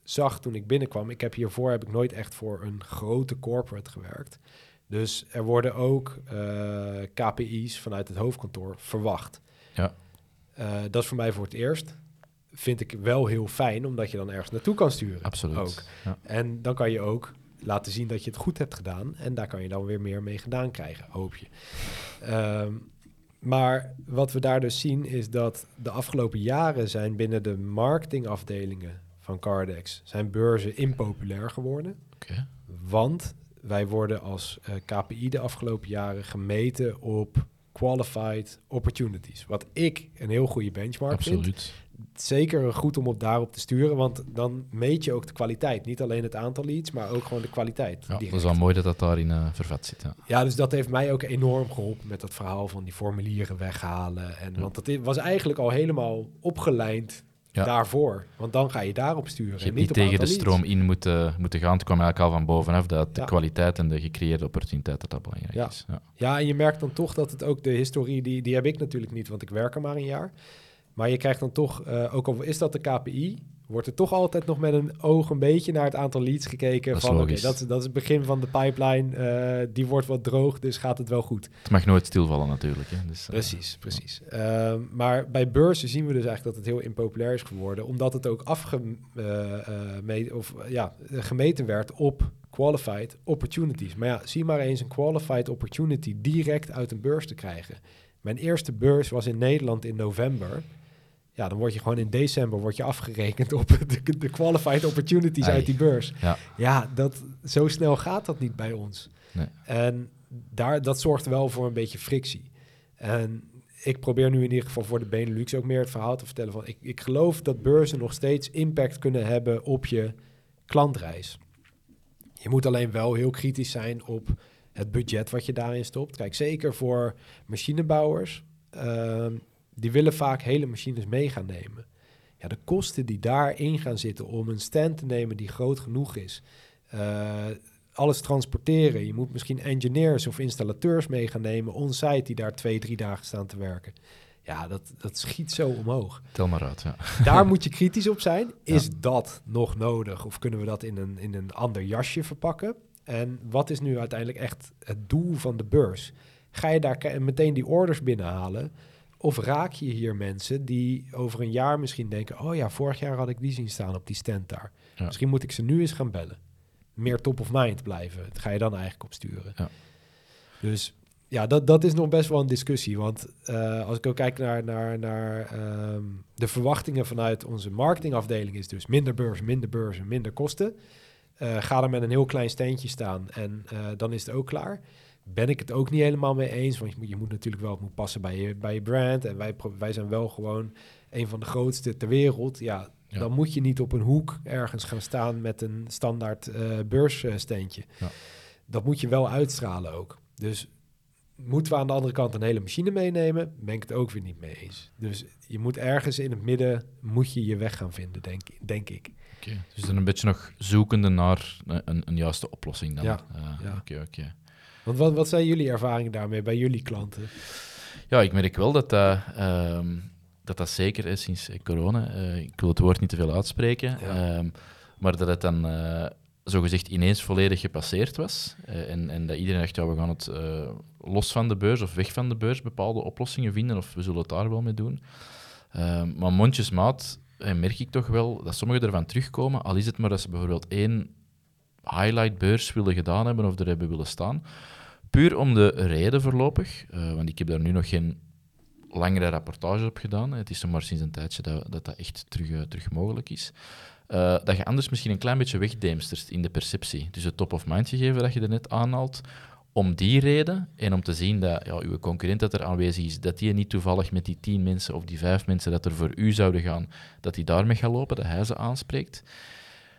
zag toen ik binnenkwam, ik heb hiervoor heb ik nooit echt voor een grote corporate gewerkt. Dus er worden ook KPI's vanuit het hoofdkantoor verwacht. Ja. Uh, dat is voor mij voor het eerst. Vind ik wel heel fijn, omdat je dan ergens naartoe kan sturen. Absoluut. Ook. Ja. En dan kan je ook laten zien dat je het goed hebt gedaan. En daar kan je dan weer meer mee gedaan krijgen, hoop je. Um, maar wat we daar dus zien is dat de afgelopen jaren zijn binnen de marketingafdelingen van Cardex zijn beurzen impopulair geworden. Okay. Want wij worden als uh, KPI de afgelopen jaren gemeten op qualified opportunities. Wat ik een heel goede benchmark Absoluut. vind. Zeker goed om op daarop te sturen, want dan meet je ook de kwaliteit. Niet alleen het aantal leads, maar ook gewoon de kwaliteit. Ja, dat is wel mooi dat dat daarin uh, vervat zit. Ja. ja, dus dat heeft mij ook enorm geholpen met dat verhaal van die formulieren weghalen. En, Ja. Want dat was eigenlijk al helemaal opgelijnd Ja. daarvoor. Want dan ga je daarop sturen. Je hebt niet tegen de leads. stroom in moeten, moeten gaan. Het kwam eigenlijk al van bovenaf dat de Ja. kwaliteit en de gecreëerde opportuniteit dat dat belangrijk Ja. is. Ja. Ja, en je merkt dan toch dat het ook de historie, die, die heb ik natuurlijk niet, want ik werk er maar een jaar. Maar je krijgt dan toch, eh, ook al is dat de KPI, wordt er toch altijd nog met een oog een beetje naar het aantal leads gekeken. Dat is van oké, dat, dat is het begin van de pipeline, eh, die wordt wat droog, dus gaat het wel goed. Het mag nooit stilvallen natuurlijk. Hè. Dus, eh, Precies, precies. Ehm, maar bij beurzen zien we dus eigenlijk dat het heel impopulair is geworden, omdat het ook afge, me- of, ja, gemeten werd op qualified opportunities. Maar ja, zie maar eens een qualified opportunity direct uit een beurs te krijgen. Mijn eerste beurs was in Nederland in november. Ja, dan word je gewoon in december word je afgerekend op de, de qualified opportunities uit die beurs. Ja. Ja, dat, zo snel gaat dat niet bij ons. Nee. En daar, dat zorgt wel voor een beetje frictie. En ik probeer nu in ieder geval voor de Benelux ook meer het verhaal te vertellen van... ik, ik geloof dat beurzen nog steeds impact kunnen hebben op je klantreis. Je moet alleen wel heel kritisch zijn op het budget wat je daarin stopt. Kijk, zeker voor machinebouwers, ehm, die willen vaak hele machines mee gaan nemen. Ja, de kosten die daarin gaan zitten om een stand te nemen die groot genoeg is... eh, alles transporteren. Je moet misschien engineers of installateurs mee gaan nemen on-site die daar twee, drie dagen staan te werken. Ja, dat, dat schiet zo omhoog. Tel maar uit. Ja. Daar moet je kritisch op zijn. Is Ja. dat nog nodig? Of kunnen we dat in een, in een ander jasje verpakken? En wat is nu uiteindelijk echt het doel van de beurs? Ga je daar meteen die orders binnenhalen? Of raak je hier mensen die over een jaar misschien denken... oh ja, vorig jaar had ik die zien staan op die stand daar. Ja. Misschien moet ik ze nu eens gaan bellen. Meer top of mind blijven. Dat ga je dan eigenlijk op sturen. Ja. Dus ja, dat, dat is nog best wel een discussie. Want eh, als ik ook kijk naar, naar, naar ehm, de verwachtingen vanuit onze marketingafdeling... is dus minder beurs, minder beurzen, minder kosten. Eh, ga er met een heel klein steentje staan en eh, dan is het ook klaar. Ben ik het ook niet helemaal mee eens. Want je moet, je moet natuurlijk wel het moet passen bij je, bij je brand. En wij, wij zijn wel gewoon een van de grootste ter wereld. Ja, Ja. dan moet je niet op een hoek ergens gaan staan met een standaard eh beurssteentje. Ja. Dat moet je wel uitstralen ook. Dus moeten we aan de andere kant een hele machine meenemen? Ben ik het ook weer niet mee eens. Dus je moet ergens in het midden moet je je weg gaan vinden, denk, denk ik. Oké. Dus dan een beetje nog zoekende naar een, een, een juiste oplossing dan. Ja. Ja. Oké, oké. Want wat, wat zijn jullie ervaringen daarmee bij jullie klanten? Ja, ik merk wel dat dat, ehm, dat, dat zeker is sinds corona. eh, ik wil het woord niet te veel uitspreken. Ja. ehm, maar dat het dan eh, zogezegd ineens volledig gepasseerd was. Uh, en, en, dat iedereen dacht, ja, we gaan het los van de beurs of weg van de beurs bepaalde oplossingen vinden, of we zullen het daar wel mee doen. Uh, maar mondjesmaat merk ik toch wel dat sommigen ervan terugkomen, al is het maar dat ze bijvoorbeeld één highlight beurs willen gedaan hebben of er hebben willen staan. Puur om de reden voorlopig, want ik heb daar nu nog geen langere rapportage op gedaan. Het is nog maar sinds een tijdje dat dat, echt terug, terug mogelijk is. Uh, dat je anders misschien een klein beetje wegdeemsterst in de perceptie. Dus het top-of-mind gegeven dat je er net aanhaalt, om die reden en om te zien dat ja, uw concurrent dat er aanwezig is, dat die niet toevallig met die tien mensen of die vijf mensen dat er voor u zouden gaan, dat die daarmee gaat lopen, dat hij ze aanspreekt.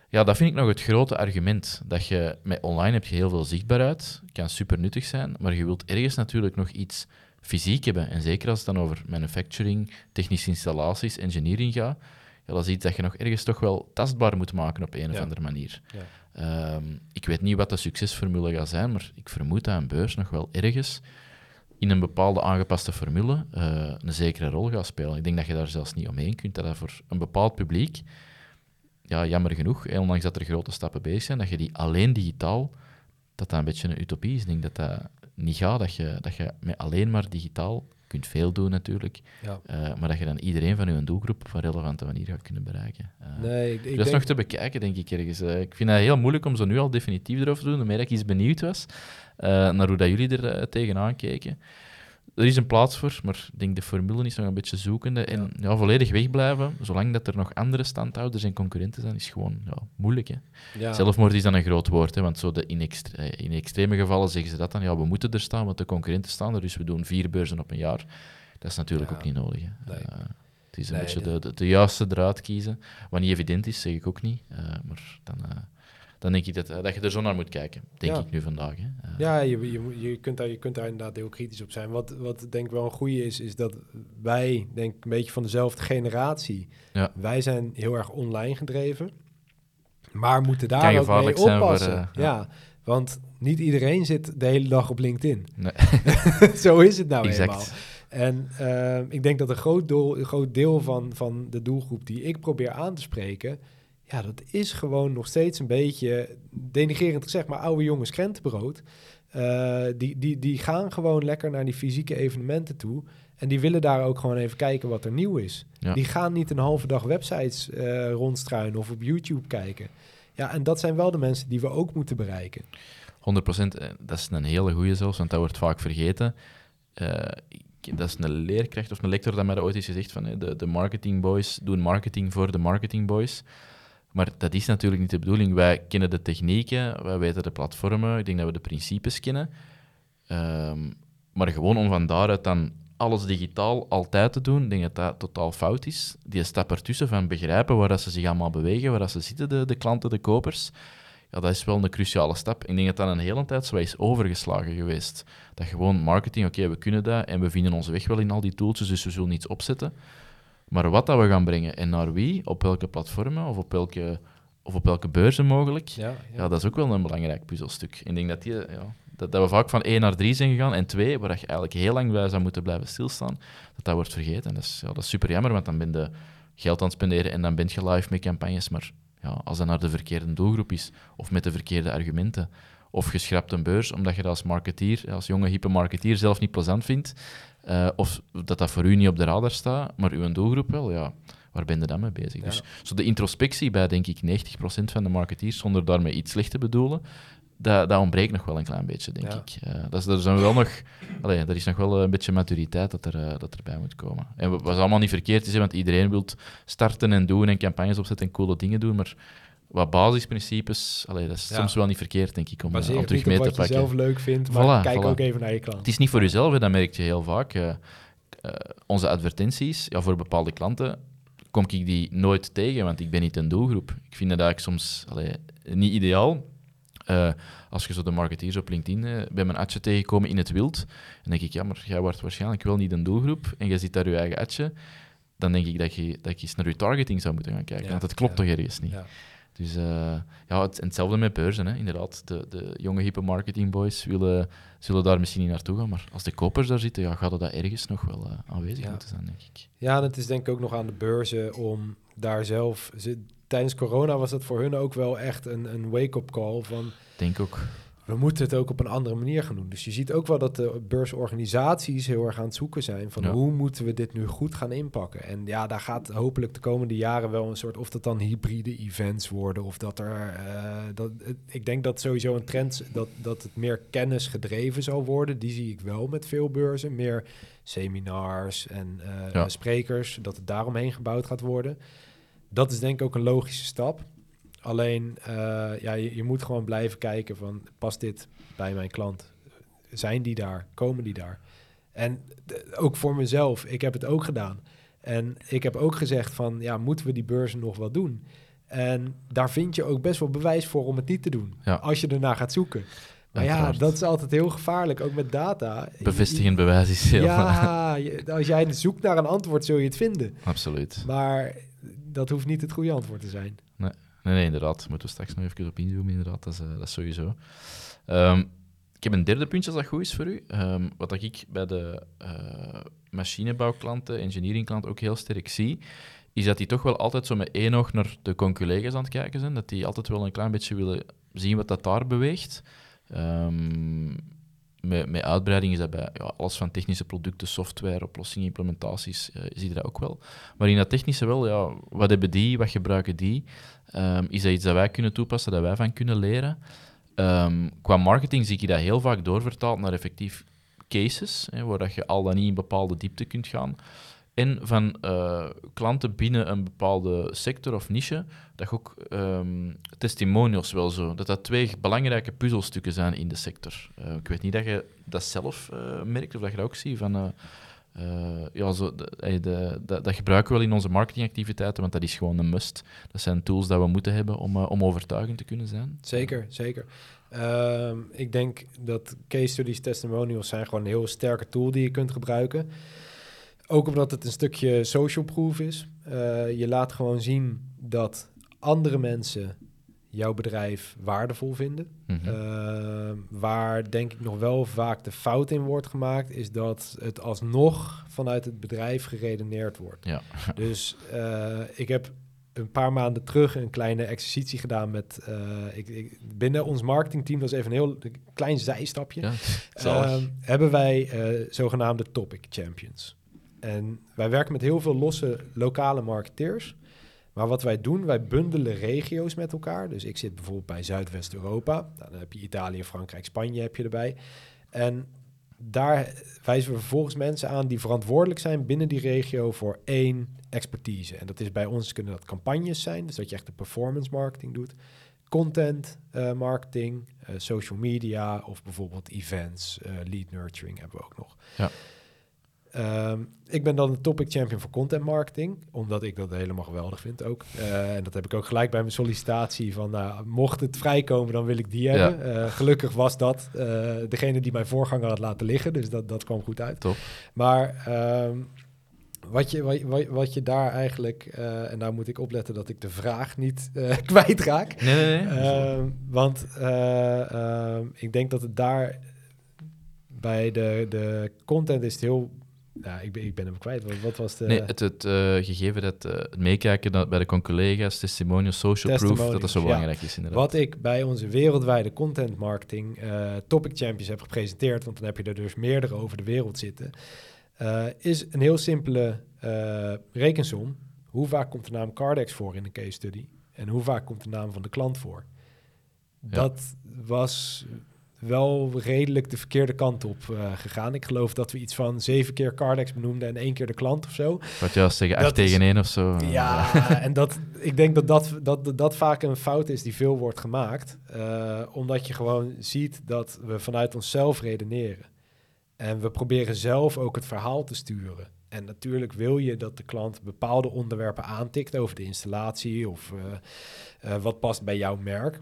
Ja, dat vind ik nog het grote argument. Dat je met online heb je heel veel zichtbaarheid, kan super nuttig zijn, maar je wilt ergens natuurlijk nog iets fysiek hebben. En zeker als het dan over manufacturing, technische installaties, engineering gaat, ja, dat is iets dat je nog ergens toch wel tastbaar moet maken op een of andere manier. Ja. Ehm, ik weet niet wat de succesformule gaat zijn, maar ik vermoed dat een beurs nog wel ergens in een bepaalde aangepaste formule uh, een zekere rol gaat spelen. Ik denk dat je daar zelfs niet omheen kunt, dat dat voor een bepaald publiek, ja, jammer genoeg, ondanks dat er grote stappen bezig zijn, dat je die alleen digitaal, dat dat een beetje een utopie is. Ik denk dat dat niet gaat, dat je, dat je met alleen maar digitaal kunt veel doen natuurlijk, ja. uh, maar dat je dan iedereen van je doelgroep op een relevante manier gaat kunnen bereiken. Uh, nee, ik, ik dat is nog te bekijken, denk ik ergens. Uh, ik vind het heel moeilijk om zo nu al definitief erover te doen, omdat ik iets benieuwd was naar hoe dat jullie er tegenaan keken er is een plaats voor, maar ik denk de formule is nog een beetje zoekende. En ja. volledig wegblijven, zolang dat er nog andere standhouders en concurrenten zijn, is gewoon ja, moeilijk. Hè. Ja. Zelfmoord is dan een groot woord, hè, want zo de in, eh, in extreme gevallen zeggen ze dat dan. Ja, we moeten er staan, want de concurrenten staan er, dus we doen vier beurzen op een jaar. Dat is natuurlijk ook niet nodig. Hè. Nee. Uh, het is een beetje de, de, de, juiste draad kiezen. Wat niet evident is, zeg ik ook niet. Uh, maar dan dan denk ik dat, eh, dat je er zo naar moet kijken, denk ik nu vandaag. Hè. Uh, ja, je, je, je, kunt daar, je kunt daar inderdaad heel kritisch op zijn. Wat, wat denk ik wel een goede is, is dat wij, denk ik, een beetje van dezelfde generatie, ja. wij zijn heel erg online gedreven, maar moeten daar ook mee oppassen. Voor, uh, ja. ja. want niet iedereen zit de hele dag op LinkedIn. Nee. zo is het nou exact. eenmaal. En uh, ik denk dat een groot, doel, een groot deel van, van de doelgroep die ik probeer aan te spreken ja, dat is gewoon nog steeds een beetje denigerend gezegd, maar oude jongens krentenbrood. Uh, die, die, die gaan gewoon lekker naar die fysieke evenementen toe. En die willen daar ook gewoon even kijken wat er nieuw is. Die gaan niet een halve dag websites uh, rondstruinen of op YouTube kijken. Ja, en dat zijn wel de mensen die we ook moeten bereiken. 100%, eh, dat is een hele goede zelfs, want dat wordt vaak vergeten. Uh, dat is een leerkracht of een lector dat mij ooit is gezegd van de, de marketing boys doen marketing voor de marketing boys. Maar dat is natuurlijk niet de bedoeling. Wij kennen de technieken, wij weten de platformen, ik denk dat we de principes kennen. Um, maar gewoon om van daaruit dan alles digitaal altijd te doen, denk dat dat totaal fout is. Die stap ertussen van begrijpen waar dat ze zich allemaal bewegen, waar dat ze zitten, de, de klanten, de kopers, ja, dat is wel een cruciale stap. Ik denk dat dat een hele tijd zo is overgeslagen geweest. Dat gewoon marketing, oké, we kunnen dat en we vinden onze weg wel in al die tooltjes, dus we zullen iets opzetten. Maar wat dat we gaan brengen en naar wie, op welke platformen of op welke, of op welke beurzen mogelijk, ja, ja. dat is ook wel een belangrijk puzzelstuk. Ik denk dat, die, ja, dat, dat we vaak van 1 naar 3 zijn gegaan en 2, waar je eigenlijk heel lang bij zou moeten blijven stilstaan, dat dat wordt vergeten. Dat is, ja, dat is super jammer, want dan ben je geld aan het spenderen en dan ben je live met campagnes. Maar ja, als dat naar de verkeerde doelgroep is, of met de verkeerde argumenten, of je schrapt een beurs omdat je dat als marketeer, als jonge hippe marketeer zelf niet plezant vindt, uh, of dat dat voor u niet op de radar staat, maar uw doelgroep wel, ja, waar ben je dan mee bezig? Dus zo de introspectie bij, denk ik, 90% van de marketeers, zonder daarmee iets slecht te bedoelen, dat, dat ontbreekt nog wel een klein beetje, denk ik. Uh, dat is, er, zijn wel nog, allee, er is nog wel een beetje maturiteit dat, er, uh, dat erbij moet komen. En wat allemaal niet verkeerd is, want iedereen wil starten en doen en campagnes opzetten en coole dingen doen, maar wat basisprincipes, allee, dat is soms wel niet verkeerd, denk ik, om, uh, om terug mee te pakken. wat je zelf leuk vindt, maar kijk ook even naar je klant. Het is niet voor jezelf, dat merk je heel vaak. Uh, uh, onze advertenties, ja, voor bepaalde klanten, kom ik die nooit tegen, want ik ben niet een doelgroep. Ik vind dat eigenlijk soms allee, niet ideaal. als je zo de marketeers op LinkedIn bij mijn adje tegenkomen in het wild, dan denk ik, ja, maar jij wordt waarschijnlijk wel niet een doelgroep en je zit daar je eigen adje, dan denk ik dat je, dat je eens naar je targeting zou moeten gaan kijken, want dat klopt toch ergens niet. Ja. Dus uh, ja, het, hetzelfde met beurzen. Hè. Inderdaad, de, de jonge hippe marketingboys willen, zullen daar misschien niet naartoe gaan. Maar als de kopers daar zitten, ja, gaat dat ergens nog wel uh, aanwezig moeten zijn, denk ik. Ja, en het is denk ik ook nog aan de beurzen om daar zelf... Ze, tijdens corona was dat voor hun ook wel echt een, een wake-up call van... Denk ook we moeten het ook op een andere manier gaan doen. Dus je ziet ook wel dat de beursorganisaties heel erg aan het zoeken zijn van hoe moeten we dit nu goed gaan inpakken. En ja, daar gaat hopelijk de komende jaren wel een soort, of dat dan hybride events worden, of dat er, uh, dat, ik denk dat sowieso een trend, dat, dat het meer kennis gedreven zal worden. Die zie ik wel met veel beurzen, meer seminars en uh, sprekers, dat het daaromheen gebouwd gaat worden. Dat is denk ik ook een logische stap. Alleen, uh, ja, je, je, moet gewoon blijven kijken van, past dit bij mijn klant? Zijn die daar? Komen die daar? En ook voor mezelf, ik heb het ook gedaan. En ik heb ook gezegd van, ja, moeten we die beurzen nog wel doen? En daar vind je ook best wel bewijs voor om het niet te doen, ja. als je ernaar gaat zoeken. Maar ja, dat is altijd heel gevaarlijk, ook met data. Bevestigend bewijs is heel... Ja, als jij zoekt naar een antwoord, zul je het vinden. Absoluut. Maar dat hoeft niet het goede antwoord te zijn. Nee. Nee, inderdaad. Moeten we straks nog even op inzoomen, inderdaad. Dat is, uh, dat sowieso. Um, ik heb een derde puntje als dat goed is voor u. Um, wat ik bij de uh, machinebouwklanten, engineeringklanten ook heel sterk zie, is dat die toch wel altijd zo met één oog naar de conculega's aan het kijken zijn. Dat die altijd wel een klein beetje willen zien wat dat daar beweegt. Um, met, met uitbreiding is dat bij ja, alles van technische producten, software, oplossingen, implementaties, uh, zie je dat ook wel. Maar in dat technische wel, ja, wat hebben die, wat gebruiken die? Um, is dat iets dat wij kunnen toepassen, dat wij van kunnen leren? Um, qua marketing zie ik dat heel vaak doorvertaald naar effectief cases, hè, waar dat je al dan niet in bepaalde diepte kunt gaan. En van uh, klanten binnen een bepaalde sector of niche, dat ook um, testimonials wel zo, dat dat twee belangrijke puzzelstukken zijn in de sector. Uh, ik weet niet dat je dat zelf uh, merkt of dat je dat ook ziet van... ja, zo, de, dat gebruiken we wel in onze marketingactiviteiten, want dat is gewoon een must. Dat zijn tools dat we moeten hebben om, om overtuigend te kunnen zijn. Zeker, zeker. Ehm, ik denk dat case studies, testimonials zijn gewoon een heel sterke tool die je kunt gebruiken. Ook omdat het een stukje social proof is. Uh, je laat gewoon zien dat andere mensen jouw bedrijf waardevol vinden. Mm -hmm. uh, waar denk ik nog wel vaak de fout in wordt gemaakt, is dat het alsnog vanuit het bedrijf geredeneerd wordt. Ja. Dus uh, ik heb een paar maanden terug een kleine exercitie gedaan met... Ik, ik, binnen ons marketingteam, dat is even een heel klein zijstapje... Ja, hebben wij zogenaamde topic champions. En wij werken met heel veel losse lokale marketeers. Maar wat wij doen, wij bundelen regio's met elkaar. Dus ik zit bijvoorbeeld bij Zuidwest-Europa. Nou, dan heb je Italië, Frankrijk, Spanje heb je erbij. En daar wijzen we vervolgens mensen aan die verantwoordelijk zijn binnen die regio voor één expertise. En dat is bij ons kunnen dat campagnes zijn, dus dat je echt de performance marketing doet. Content uh, marketing, uh, social media of bijvoorbeeld events, uh, lead nurturing hebben we ook nog. Ja. Um, ik ben dan de topic champion voor content marketing, omdat ik dat helemaal geweldig vind ook. Uh, en dat heb ik ook gelijk bij mijn sollicitatie van, nou, mocht het vrijkomen, dan wil ik die hebben. Ja. Uh, gelukkig was dat uh, degene die mijn voorganger had laten liggen, dus dat, dat kwam goed uit. Top. Maar um, wat, je, wat, wat je daar eigenlijk, en nou moet ik opletten dat ik de vraag niet kwijtraak. Nee, nee, nee. Ehm, want ik denk dat het daar bij de, de content is het heel ja, ik ben, ik ben hem kwijt. Wat, wat was de... Nee, het, het uh, gegeven dat uh, het meekijken dat bij de collega's, testimonial, social proof, dat dat zo belangrijk is inderdaad. Wat ik bij onze wereldwijde content marketing uh, topic champions heb gepresenteerd, want dan heb je er dus meerdere over de wereld zitten, is een heel simpele rekensom. Hoe vaak komt de naam Cardex voor in een case study? En hoe vaak komt de naam van de klant voor? Ja. Dat was wel redelijk de verkeerde kant op uh, gegaan. Ik geloof dat we iets van zeven keer Cardex benoemden en één keer de klant of zo. Wat als tegen 8 tegen 1 of zo. Ja, en dat, ik denk dat dat, dat dat vaak een fout is die veel wordt gemaakt. Uh, omdat je gewoon ziet dat we vanuit onszelf redeneren. En we proberen zelf ook het verhaal te sturen. En natuurlijk wil je dat de klant bepaalde onderwerpen aantikt over de installatie of uh, wat past bij jouw merk.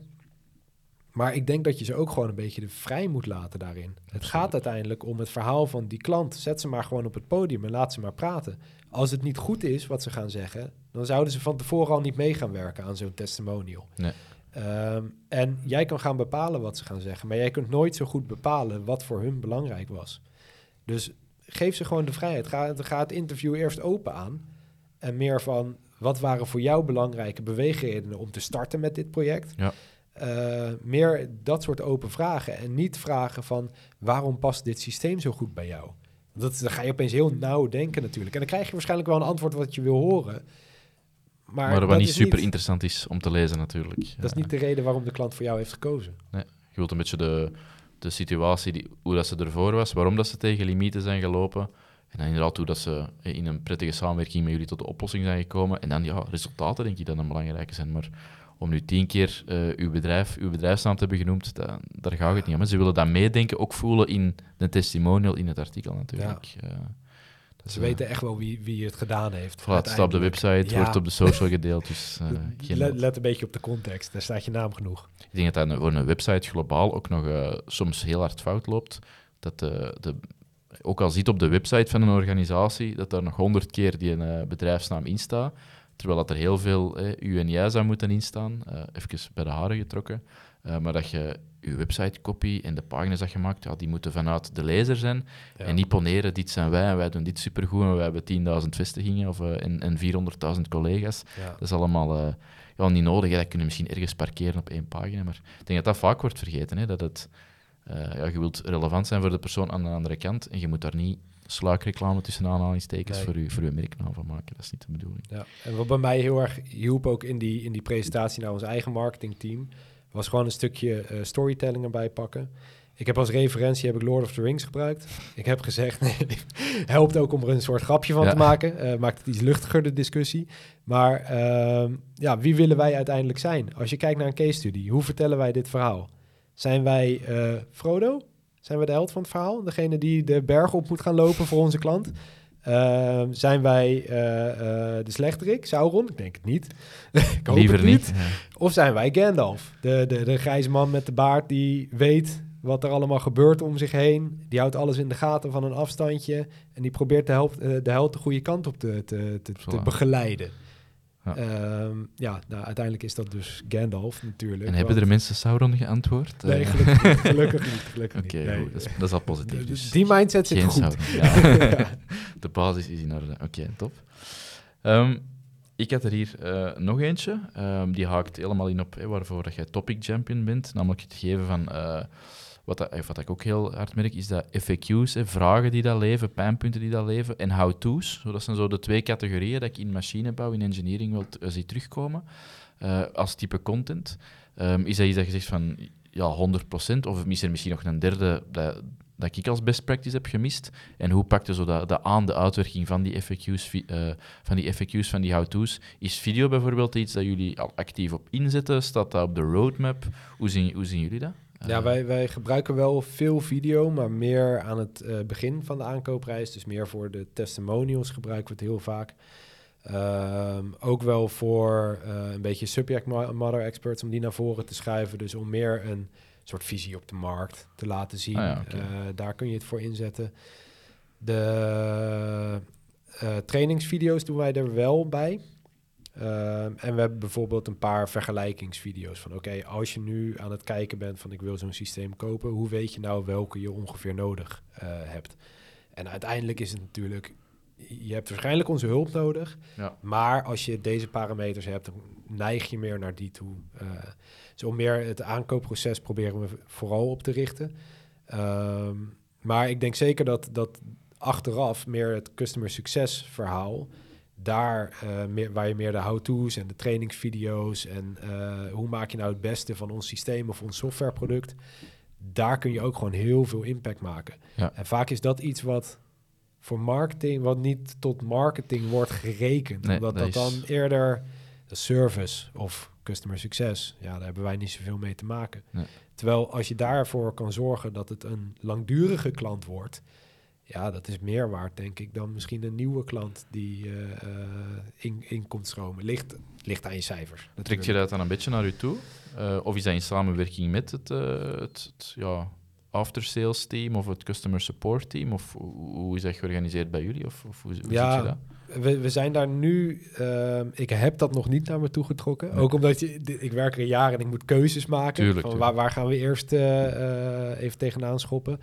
Maar ik denk dat je ze ook gewoon een beetje de vrij moet laten daarin. Het gaat uiteindelijk om het verhaal van die klant. Zet ze maar gewoon op het podium en laat ze maar praten. Als het niet goed is wat ze gaan zeggen, dan zouden ze van tevoren al niet mee gaan werken aan zo'n testimonial. Nee. Um, en jij kan gaan bepalen wat ze gaan zeggen, maar jij kunt nooit zo goed bepalen wat voor hun belangrijk was. Dus geef ze gewoon de vrijheid. Ga, ga het interview eerst open aan. En meer van, wat waren voor jou belangrijke beweegredenen om te starten met dit project? Ja. Uh, meer dat soort open vragen. En niet vragen van, waarom past dit systeem zo goed bij jou? Dat, dan ga je opeens heel nauw denken natuurlijk. En dan krijg je waarschijnlijk wel een antwoord wat je wil horen. Maar, maar wat niet super interessant is om te lezen natuurlijk. Dat is niet de reden waarom de klant voor jou heeft gekozen. Nee, je wilt een beetje de, de situatie, die, hoe dat ze ervoor was, waarom dat ze tegen limieten zijn gelopen. En dan inderdaad hoe dat ze in een prettige samenwerking met jullie tot de oplossing zijn gekomen. En dan, ja, resultaten denk ik dat een belangrijke zijn. Maar om nu tien keer uh, uw, bedrijf, uw bedrijfsnaam te hebben genoemd, dat, daar gaat het niet om. Ze willen dat meedenken, ook voelen in de testimonial, in het artikel natuurlijk. Ja. Uh, ze weten echt wel wie, wie het gedaan heeft. Voilà, het staat op de website, wordt op de social gedeeld. Dus, uh, let, let, een beetje op de context, daar staat je naam genoeg. Ik denk dat dat voor een website globaal ook nog soms heel hard fout loopt. Dat de, de, ook al ziet op de website van een organisatie dat daar nog honderd keer die een bedrijfsnaam in staat, Terwijl dat er heel veel eh, u en jij zou moeten instaan, uh, even bij de haren getrokken. Uh, maar dat je je website copy en de pagina's dat je maakt, ja, die moeten vanuit de lezer zijn. En niet poneren, dit zijn wij en wij doen dit supergoed en wij hebben 10.000 vestigingen of, uh, en, en 400.000 collega's. Dat is allemaal ja, niet nodig. Hè. Dat kun je misschien ergens parkeren op één pagina. Maar ik denk dat dat vaak wordt vergeten. Hè, dat het, ja, je wilt relevant zijn voor de persoon aan de andere kant en je moet daar niet sluikreclame tussen aanhalingstekens voor, u, voor uw merknaam van maken. Dat is niet de bedoeling. Ja. En wat bij mij heel erg hielp ook in die, in die presentatie naar ons eigen marketingteam, was gewoon een stukje uh, storytelling erbij pakken. Ik heb als referentie heb ik Lord of the Rings gebruikt. Ik heb gezegd, nee, helpt ook om er een soort grapje van te maken. Uh, maakt het iets luchtiger, de discussie. Maar uh, ja, wie willen wij uiteindelijk zijn? Als je kijkt naar een case study, hoe vertellen wij dit verhaal? Zijn wij uh, Frodo? Zijn we de held van het verhaal? Degene die de berg op moet gaan lopen voor onze klant? Uh, zijn wij uh, uh, de slechterik, Sauron? Ik denk het niet. ik hoop Liever het niet. Of zijn wij Gandalf, de, de, de grijze man met de baard die weet wat er allemaal gebeurt om zich heen. Die houdt alles in de gaten van een afstandje. En die probeert de, helft, de held de goede kant op te, te, te, te begeleiden. Ja, ehm, ja nou, uiteindelijk is dat dus Gandalf natuurlijk. En hebben er mensen Sauron geantwoord? Nee, eh, gelukkig niet. Gelukkig niet. Gelukkig Oké, nee. dat, dat, is al positief. Dus die mindset zit goed. Ja. De basis is in orde. Oké, top. Um, ik had er hier uh, nog eentje. Um, die haakt helemaal in op waarvoor dat jij topic champion bent. Namelijk het geven van... Uh, wat, dat, wat ik ook heel hard merk, is dat FAQ's, vragen die dat leven, pijnpunten die dat leven, en how-to's. Dat zijn zo de twee categorieën dat ik in machinebouw, in engineering wil uh, zie terugkomen uh, als type content. Um, is dat iets dat je zegt van ja, 100%, of is er misschien nog een derde dat, ik als best practice heb gemist? En hoe pakte zo dat, dat aan de uitwerking van die FAQ's, uh, van die, FAQ's, van die how-to's? Is video bijvoorbeeld iets dat jullie al actief op inzetten? Staat dat op de roadmap? Hoe zien, hoe zien jullie dat? Ja, wij, wij gebruiken wel veel video, maar meer aan het uh, begin van de aankoopreis. Dus meer voor de testimonials gebruiken we het heel vaak. Um, ook wel voor uh, een beetje subject matter experts om die naar voren te schuiven. Dus om meer een soort visie op de markt te laten zien. Ah ja, okay. uh, daar kun je het voor inzetten. De trainingsvideo's doen wij er wel bij. Uh, en we hebben bijvoorbeeld een paar vergelijkingsvideo's van oké, okay, als je nu aan het kijken bent van ik wil zo'n systeem kopen, hoe weet je nou welke je ongeveer nodig uh, hebt? En uiteindelijk is het natuurlijk, je hebt waarschijnlijk onze hulp nodig, ja. maar als je deze parameters hebt, dan neig je meer naar die toe. Uh, dus om meer het aankoopproces proberen we vooral op te richten. Um, maar ik denk zeker dat, dat achteraf meer het customer succes verhaal daar uh, meer, waar je meer de how-to's en de trainingsvideo's en uh, hoe maak je nou het beste van ons systeem of ons softwareproduct, daar kun je ook gewoon heel veel impact maken. Ja. En vaak is dat iets wat voor marketing, wat niet tot marketing wordt gerekend, nee, omdat dat, dat is... dan eerder de service of customer succes, ja, daar hebben wij niet zoveel mee te maken. Nee. Terwijl als je daarvoor kan zorgen dat het een langdurige klant wordt, ja, dat is meer waard, denk ik, dan misschien een nieuwe klant die uh, in, in komt stromen. Ligt, ligt aan je cijfers. Trekt je dat dan een beetje naar u toe? Uh, of is dat in samenwerking met het, uh, het, het ja, after-sales team of het customer support team? Of hoe is dat georganiseerd bij jullie? Of, of hoe, hoe ja, zit je dat? We, we zijn daar nu. Uh, ik heb dat nog niet naar me toe getrokken. Nee. Ook omdat je, ik werk er een jaar en ik moet keuzes maken. Tuurlijk, van tuurlijk. Waar, waar gaan we eerst even tegenaan schoppen?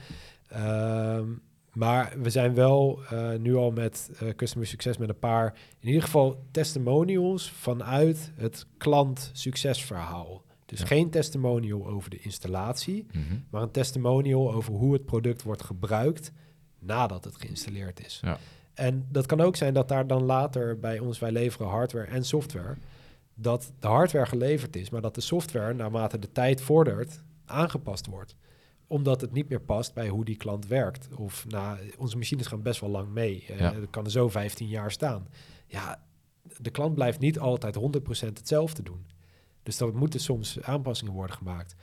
Maar we zijn wel nu al met customer succes met een paar, in ieder geval testimonials vanuit het klant succesverhaal. Dus geen testimonial over de installatie, mhm. maar een testimonial over hoe het product wordt gebruikt nadat het geïnstalleerd is. Ja. En dat kan ook zijn dat daar dan later bij ons, wij leveren hardware en software, dat de hardware geleverd is, maar dat de software naarmate de tijd vordert aangepast wordt omdat het niet meer past bij hoe die klant werkt. Of nou, onze machines gaan best wel lang mee. Uh, Dat kan er zo 15 jaar staan. Ja, de klant blijft niet altijd 100% hetzelfde doen. Dus er moeten soms aanpassingen worden gemaakt.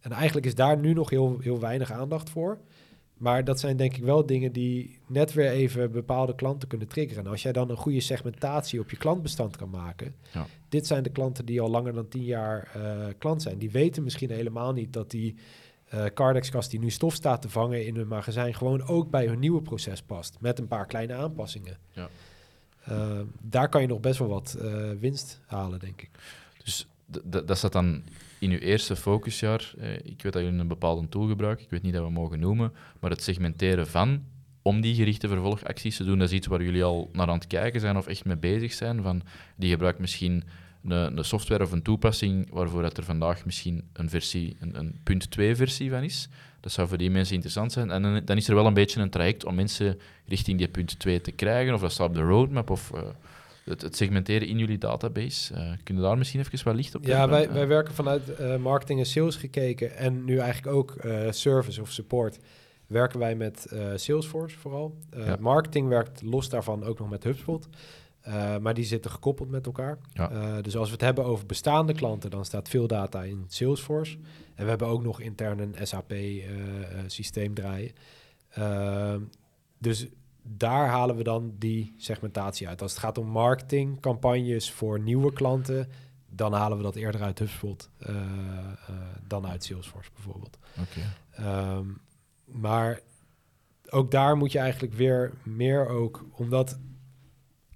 En eigenlijk is daar nu nog heel, heel weinig aandacht voor. Maar dat zijn denk ik wel dingen die net weer even bepaalde klanten kunnen triggeren. En als jij dan een goede segmentatie op je klantbestand kan maken. Ja. Dit zijn de klanten die al langer dan tien jaar uh, klant zijn. Die weten misschien helemaal niet dat die uh, Cardex-kast die nu stof staat te vangen in hun magazijn... gewoon ook bij hun nieuwe proces past. Met een paar kleine aanpassingen. Ja. Uh, daar kan je nog best wel wat winst halen, denk ik. Dus dat staat dan in uw eerste focusjaar, eh, ik weet dat jullie een bepaalde tool gebruiken, ik weet niet dat we mogen noemen, maar het segmenteren van, om die gerichte vervolgacties te doen, dat is iets waar jullie al naar aan het kijken zijn of echt mee bezig zijn. Van, die gebruikt misschien een, een software of een toepassing waarvoor dat er vandaag misschien een versie, een, een punt 2 versie van is. Dat zou voor die mensen interessant zijn. En dan, dan, is er wel een beetje een traject om mensen richting die punt 2 te krijgen, of dat staat op de roadmap, of... Uh, het, segmenteren in jullie database. Uh, kunnen daar misschien even wat licht op Ja, wij, wij werken vanuit uh, marketing en sales gekeken en nu eigenlijk ook service of support. Werken wij met Salesforce vooral. Marketing werkt los daarvan ook nog met HubSpot. Maar die zitten gekoppeld met elkaar. Ja. dus als we het hebben over bestaande klanten, dan staat veel data in Salesforce. En we hebben ook nog intern een SAP-systeem draaien. dus daar halen we dan die segmentatie uit. Als het gaat om marketingcampagnes voor nieuwe klanten, dan halen we dat eerder uit HubSpot dan uit Salesforce bijvoorbeeld. Ehm, maar ook daar moet je eigenlijk weer meer ook, omdat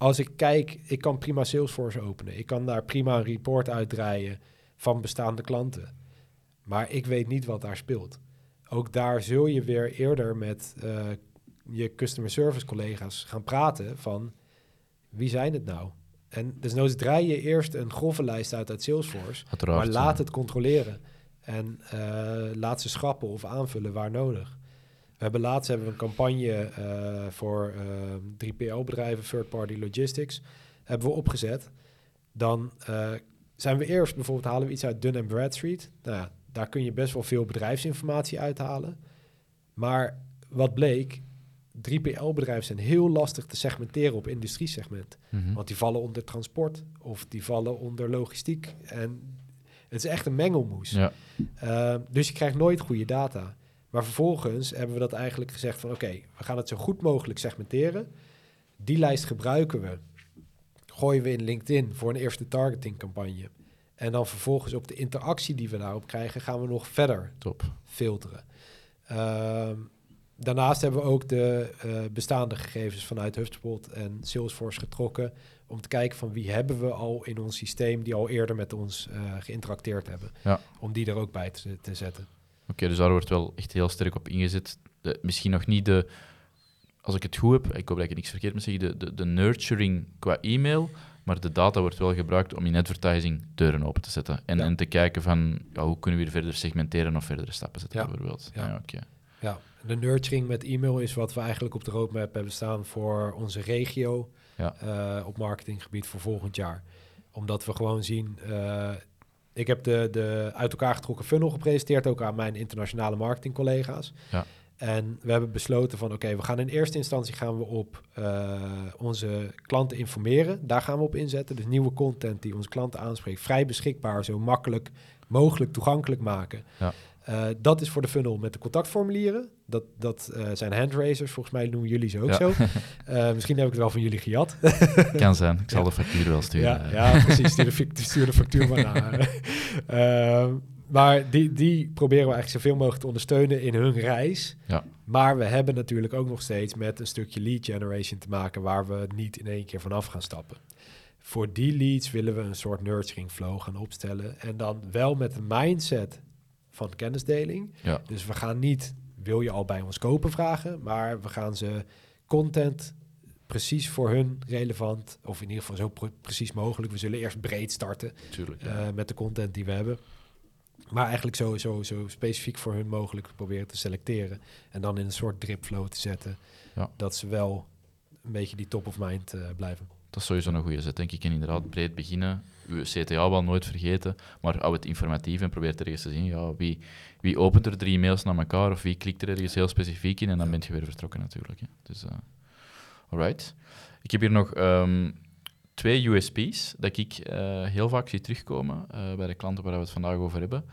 als ik kijk, ik kan prima Salesforce openen. Ik kan daar prima een report uitdraaien van bestaande klanten. Maar ik weet niet wat daar speelt. Ook daar zul je weer eerder met uh, je customer service collega's gaan praten van wie zijn het nou? En dus draai je eerst een grove lijst uit uit Salesforce, maar laat het controleren. En uh, laat ze schrappen of aanvullen waar nodig. We hebben laatst hebben we een campagne uh, voor uh, ehm, 3PL-bedrijven, third-party logistics, hebben we opgezet. Dan eh, zijn we eerst bijvoorbeeld halen we iets uit Dun Bradstreet. Nou, daar kun je best wel veel bedrijfsinformatie uithalen. Maar wat bleek, 3PL-bedrijven zijn heel lastig te segmenteren op industriesegment. Mm Want die vallen onder transport of die vallen onder logistiek. En het is echt een mengelmoes. Ja. Uh, dus je krijgt nooit goede data. Maar vervolgens hebben we dat eigenlijk gezegd van... oké, we gaan het zo goed mogelijk segmenteren. Die lijst gebruiken we. Gooien we in LinkedIn voor een eerste targetingcampagne. En dan vervolgens op de interactie die we daarop krijgen... gaan we nog verder Top. filteren. Uh, daarnaast hebben we ook de uh, bestaande gegevens vanuit HubSpot en Salesforce getrokken om te kijken van wie hebben we al in ons systeem die al eerder met ons uh, geïnteracteerd hebben. Ja. Om die er ook bij te, te zetten. Oké, dus daar wordt wel echt heel sterk op ingezet. De, misschien nog niet de, als ik het goed heb, ik hoop dat ik niks verkeerd moet zeggen, de, de, de nurturing qua e-mail, maar de data wordt wel gebruikt om in advertising deuren open te zetten. En, en te kijken van ja, hoe kunnen we hier verder segmenteren of verdere stappen zetten, ja. bijvoorbeeld. Ja, ja oké. Ja, de nurturing met e-mail is wat we eigenlijk op de roadmap hebben staan voor onze regio ja. uh, op marketinggebied voor volgend jaar. Omdat we gewoon zien, uh, ik heb de, de uit elkaar getrokken funnel gepresenteerd ook aan mijn internationale marketingcollega's. Ja. En we hebben besloten van oké, we gaan in eerste instantie gaan we op uh, onze klanten informeren. Daar gaan we op inzetten. Dus nieuwe content die onze klanten aanspreekt, vrij beschikbaar, zo makkelijk mogelijk toegankelijk maken. Ja. Uh, dat is voor de funnel met de contactformulieren. Dat, dat uh, zijn handraisers, volgens mij noemen jullie ze ook zo. Uh, misschien heb ik het wel van jullie gejat. kan zijn, ik zal de factuur wel sturen. Ja, ja precies, stuur de, stuur de factuur maar naar. Ehm, maar die, die proberen we eigenlijk zoveel mogelijk te ondersteunen in hun reis. Ja. Maar we hebben natuurlijk ook nog steeds met een stukje lead generation te maken... waar we niet in één keer vanaf gaan stappen. Voor die leads willen we een soort nurturing flow gaan opstellen. En dan wel met een mindset van kennisdeling. Ja. Dus we gaan niet wil je al bij ons kopen vragen, maar we gaan ze content precies voor hun relevant, of in ieder geval zo precies mogelijk. We zullen eerst breed starten Tuurlijk, uh, met de content die we hebben. Maar eigenlijk zo, zo, zo specifiek voor hun mogelijk proberen te selecteren. En dan in een soort dripflow te zetten. Ja. Dat ze wel een beetje die top of mind uh, blijven. Dat is sowieso een goede zet, denk ik. En inderdaad, breed beginnen. Uw CTA wel nooit vergeten, maar hou het informatief en probeer er eens te zien. Ja, wie, wie opent er drie mails naar elkaar of wie klikt er ergens heel specifiek in en dan ben je weer vertrokken natuurlijk. Hè. Dus, uh, alright. Ik heb hier nog um, twee USP's dat ik uh, heel vaak zie terugkomen uh, bij de klanten waar we het vandaag over hebben.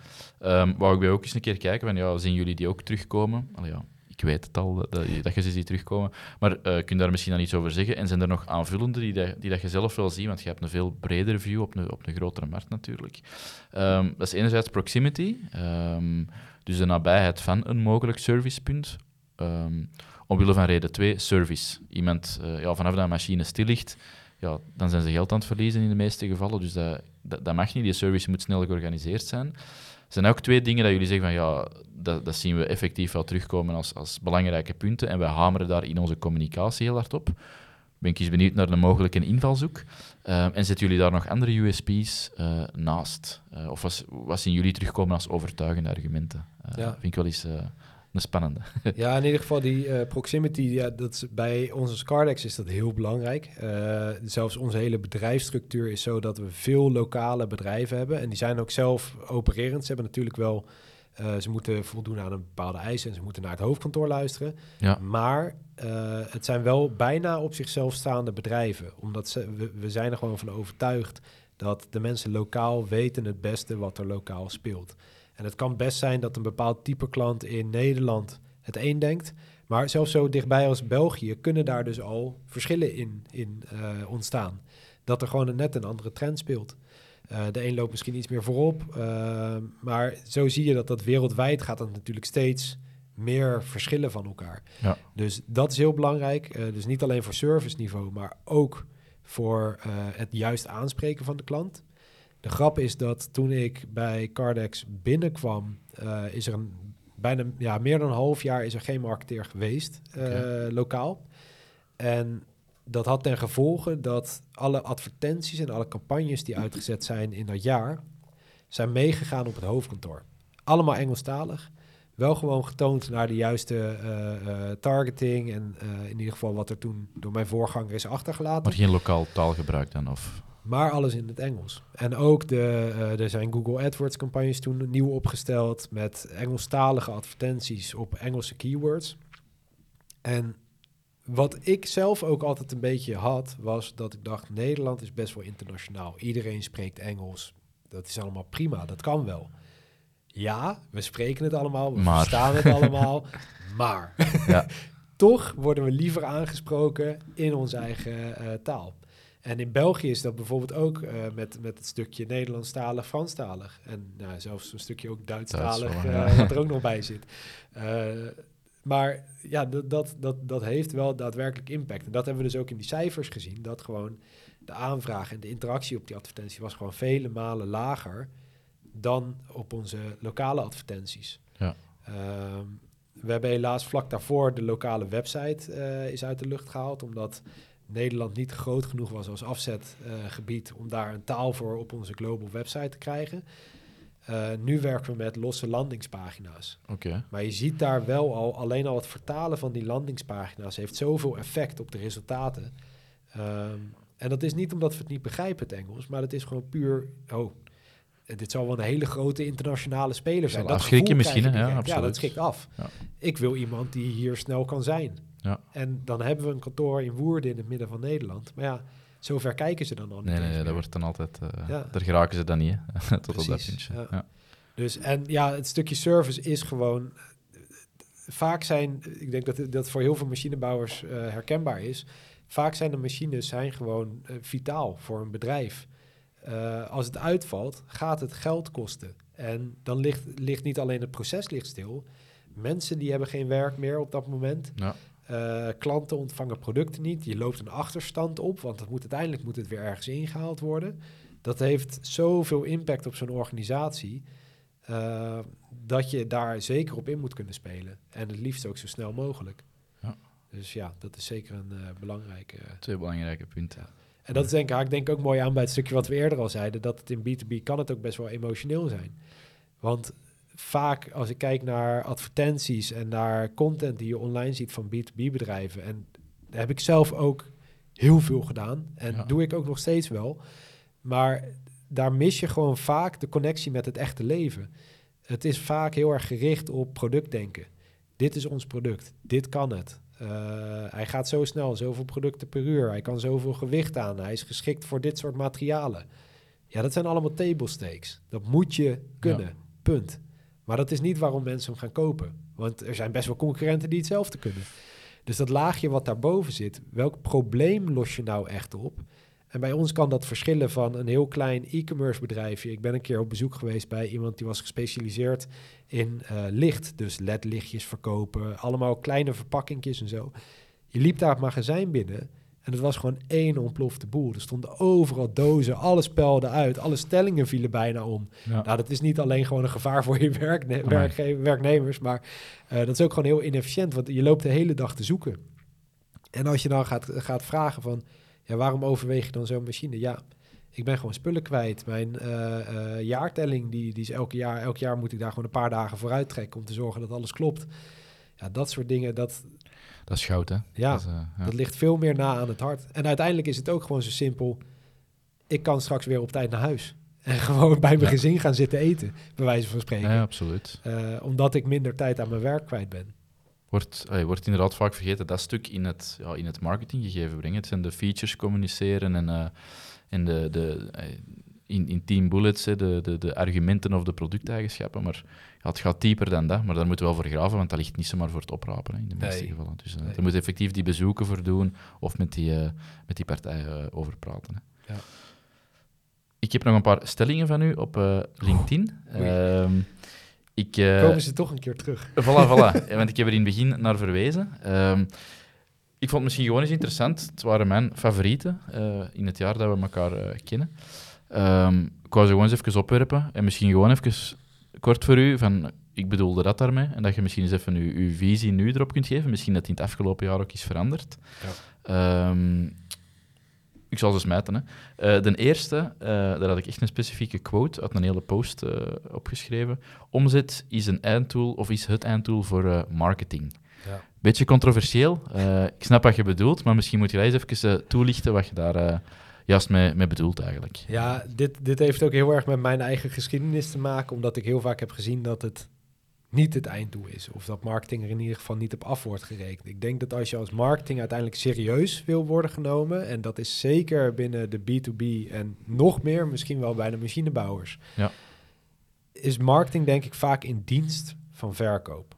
Um, wou ik bij ook eens een keer kijken, van, ja, zien jullie die ook terugkomen? Allee, ja, ik weet het al, dat, dat je ze ziet terugkomen. Maar uh, kun je daar misschien dan iets over zeggen? En zijn er nog aanvullende die, die dat je zelf wil zien? Want je hebt een veel bredere view op een, op een grotere markt natuurlijk. Um, dat is enerzijds proximity, um, dus de nabijheid van een mogelijk servicepunt. Um, omwille van reden 2, service. Iemand, uh, ja, vanaf dat machine stil ligt, ja, dan zijn ze geld aan het verliezen in de meeste gevallen. Dus dat, dat, dat mag niet. Die service moet snel georganiseerd zijn. Er zijn ook twee dingen dat jullie zeggen van ja, dat, dat zien we effectief wel terugkomen als, als belangrijke punten. En wij hameren daar in onze communicatie heel hard op. Ben ik eens benieuwd naar de mogelijke invalshoek. Uh, en zetten jullie daar nog andere USP's uh, eh, naast? Uh, of was, wat zien jullie terugkomen als overtuigende argumenten? Ja. Vind ik wel eens een spannende. ja, in ieder geval die proximity, ja, dat is, bij onze Cardex is dat heel belangrijk. Zelfs onze hele bedrijfsstructuur is zo dat we veel lokale bedrijven hebben. En die zijn ook zelf opererend. Ze hebben natuurlijk wel, uh, ze moeten voldoen aan een bepaalde eisen en ze moeten naar het hoofdkantoor luisteren. Ja. Maar het zijn wel bijna op zichzelf staande bedrijven. Omdat ze, we, we zijn er gewoon van overtuigd dat de mensen lokaal weten het beste wat er lokaal speelt. En het kan best zijn dat een bepaald type klant in Nederland het een denkt. Maar zelfs zo dichtbij als België kunnen daar dus al verschillen in, in uh, ontstaan. Dat er gewoon net een andere trend speelt. Uh, de een loopt misschien iets meer voorop. Uh, maar zo zie je dat dat wereldwijd gaat dat natuurlijk steeds meer verschillen van elkaar. Ja. Dus dat is heel belangrijk. dus niet alleen voor serviceniveau, maar ook voor het juist aanspreken van de klant. De grap is dat toen ik bij Cardex binnenkwam, is er een bijna ja, meer dan een half jaar is er geen marketeer geweest, lokaal. En dat had ten gevolge dat alle advertenties en alle campagnes die uitgezet zijn in dat jaar, zijn meegegaan op het hoofdkantoor. Allemaal Engelstalig. Wel gewoon getoond naar de juiste uh, targeting en in ieder geval wat er toen door mijn voorganger is achtergelaten. Maar geen lokaal taalgebruik dan? Of? maar alles in het Engels. En ook de, er zijn Google AdWords campagnes toen nieuw opgesteld met Engelstalige advertenties op Engelse keywords. En wat ik zelf ook altijd een beetje had, was dat ik dacht, Nederland is best wel internationaal. Iedereen spreekt Engels. Dat is allemaal prima, dat kan wel. Ja, we spreken het allemaal, we verstaan het allemaal, maar ja. toch worden we liever aangesproken in onze eigen uh, taal. En in België is dat bijvoorbeeld ook uh, met, met het stukje Nederlandstalig, Franstalig. En nou, zelfs een stukje ook Duitsstalig, uh, wat er ook nog bij zit. Maar ja, dat, dat, dat heeft wel daadwerkelijk impact. En dat hebben we dus ook in die cijfers gezien. Dat gewoon de aanvraag en de interactie op die advertentie was gewoon vele malen lager dan op onze lokale advertenties. Ja. Ehm, we hebben helaas vlak daarvoor de lokale website is uit de lucht gehaald, omdat Nederland niet groot genoeg was als afzetgebied om daar een taal voor op onze global website te krijgen. Uh, nu werken we met losse landingspagina's. Oké. Maar je ziet daar wel al, alleen al het vertalen van die landingspagina's heeft zoveel effect op de resultaten. Um, en dat is niet omdat we het niet begrijpen, het Engels, maar het is gewoon puur, oh, dit zal wel een hele grote internationale speler zijn. Dat schrik je misschien, ja, absoluut. Ja, dat schrikt af. Ja. Ik wil iemand die hier snel kan zijn. Ja. En dan hebben we een kantoor in Woerden in het midden van Nederland. Maar ja, zover kijken ze dan al niet. Nee, nee, dat wordt dan altijd. Uh, ja. Daar geraken ze dan niet, tot op dat puntje. Ja. Dus en ja, het stukje service is gewoon. Vaak zijn, ik denk dat dat voor heel veel machinebouwers uh, herkenbaar is. Vaak zijn de machines zijn gewoon uh, vitaal voor een bedrijf. als het uitvalt, gaat het geld kosten. En dan ligt, ligt niet alleen het proces ligt stil. Mensen die hebben geen werk meer op dat moment. Ja. Uh, klanten ontvangen producten niet. Je loopt een achterstand op, want het moet, uiteindelijk moet het weer ergens ingehaald worden. Dat heeft zoveel impact op zo'n organisatie. dat je daar zeker op in moet kunnen spelen. En het liefst ook zo snel mogelijk. Ja. Dus ja, dat is zeker een belangrijke... Twee belangrijke punten. En dat is denk ik, ik denk ook mooi aan bij het stukje wat we eerder al zeiden, dat het in B2B kan het ook best wel emotioneel zijn. Want vaak als ik kijk naar advertenties en naar content die je online ziet van B2B bedrijven, en daar heb ik zelf ook heel veel gedaan en doe ik ook nog steeds wel. Maar daar mis je gewoon vaak de connectie met het echte leven. Het is vaak heel erg gericht op productdenken. Dit is ons product, dit kan het. Uh, hij gaat zo snel, zoveel producten per uur. Hij kan zoveel gewicht aan. Hij is geschikt voor dit soort materialen. Ja, dat zijn allemaal table stakes. Dat moet je kunnen. Punt. Maar dat is niet waarom mensen hem gaan kopen. Want er zijn best wel concurrenten die hetzelfde kunnen. Dus dat laagje wat daarboven zit, welk probleem los je nou echt op? En bij ons kan dat verschillen van een heel klein e-commerce bedrijfje. Ik ben een keer op bezoek geweest bij iemand die was gespecialiseerd in uh, licht. Dus ledlichtjes verkopen, allemaal kleine verpakkingjes en zo. Je liep daar het magazijn binnen en het was gewoon één ontplofte boel. Er stonden overal dozen, alles pelde uit, alle stellingen vielen bijna om. Nou, dat is niet alleen gewoon een gevaar voor je werkne werknemers, maar uh, dat is ook gewoon heel inefficiënt, want je loopt de hele dag te zoeken. En als je dan gaat, gaat vragen van, ja, waarom overweeg je dan zo'n machine? Ja, ik ben gewoon spullen kwijt. Mijn uh, uh, jaartelling, die, die is elke jaar, elk jaar moet ik daar gewoon een paar dagen vooruit trekken om te zorgen dat alles klopt. Ja, dat soort dingen, dat... Dat is goud, hè? Ja, dat, uh, ja. dat ligt veel meer na aan het hart. En uiteindelijk is het ook gewoon zo simpel. Ik kan straks weer op tijd naar huis. En gewoon bij mijn gezin gaan zitten eten, bij wijze van spreken. Ja, absoluut. omdat ik minder tijd aan mijn werk kwijt ben wordt, uh, wordt inderdaad vaak vergeten dat stuk in het, ja, in het marketinggegeven brengen. Het zijn de features communiceren en, uh, en de, de, in, in team bullets, de, de, de argumenten of de producteigenschappen. Maar ja, het gaat dieper dan dat, maar daar moeten we wel voor graven, want dat ligt niet zomaar voor het oprapen hè, in de meeste gevallen. Dus nee. daar moet effectief die bezoeken voor doen of met die, met die partijen over praten. Hè. Ja. Ik heb nog een paar stellingen van u op LinkedIn. Oh, ik, uh, Komen ze toch een keer terug? Voilà, voilà. Want ik heb er in het begin naar verwezen. Um, ik vond het misschien gewoon eens interessant. Het waren mijn favorieten uh, in het jaar dat we elkaar uh, kennen. Um, ik wou ze gewoon eens even opwerpen. En misschien gewoon even kort voor u, van, ik bedoelde dat daarmee. En dat je misschien eens even uw, uw visie nu erop kunt geven. Misschien dat in het afgelopen jaar ook is veranderd. Ja. Um, ik zal ze smijten. Hè. Uh, de eerste, uh, daar had ik echt een specifieke quote uit een hele post uh, opgeschreven. Omzet is een eindtool of is het eindtool voor marketing. Ja. Beetje controversieel. ik snap wat je bedoelt, maar misschien moet je eens even toelichten wat je daar juist mee, mee bedoelt eigenlijk. Ja, dit, dit heeft ook heel erg met mijn eigen geschiedenis te maken, omdat ik heel vaak heb gezien dat het niet het einddoel is. Of dat marketing er in ieder geval niet op af wordt gerekend. Ik denk dat als je als marketing uiteindelijk serieus wil worden genomen, en dat is zeker binnen de B2B en nog meer misschien wel bij de machinebouwers, ja. is marketing denk ik vaak in dienst van verkoop.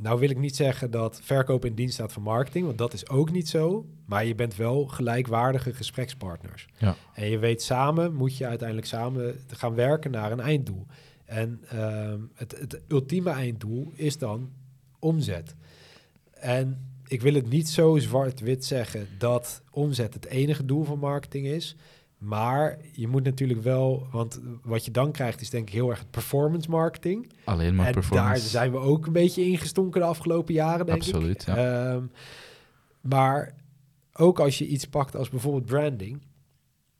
Nou wil ik niet zeggen dat verkoop in dienst staat van marketing, want dat is ook niet zo. Maar je bent wel gelijkwaardige gesprekspartners. Ja. En je weet samen, moet je uiteindelijk samen gaan werken naar een einddoel. En ehm, het, het ultieme einddoel is dan omzet. En ik wil het niet zo zwart-wit zeggen dat omzet het enige doel van marketing is. Maar je moet natuurlijk wel, want wat je dan krijgt is denk ik heel erg performance marketing. Alleen maar en performance. Daar zijn we ook een beetje ingestonken de afgelopen jaren, denk Absoluut, ik. Ja. Um, maar ook als je iets pakt als bijvoorbeeld branding,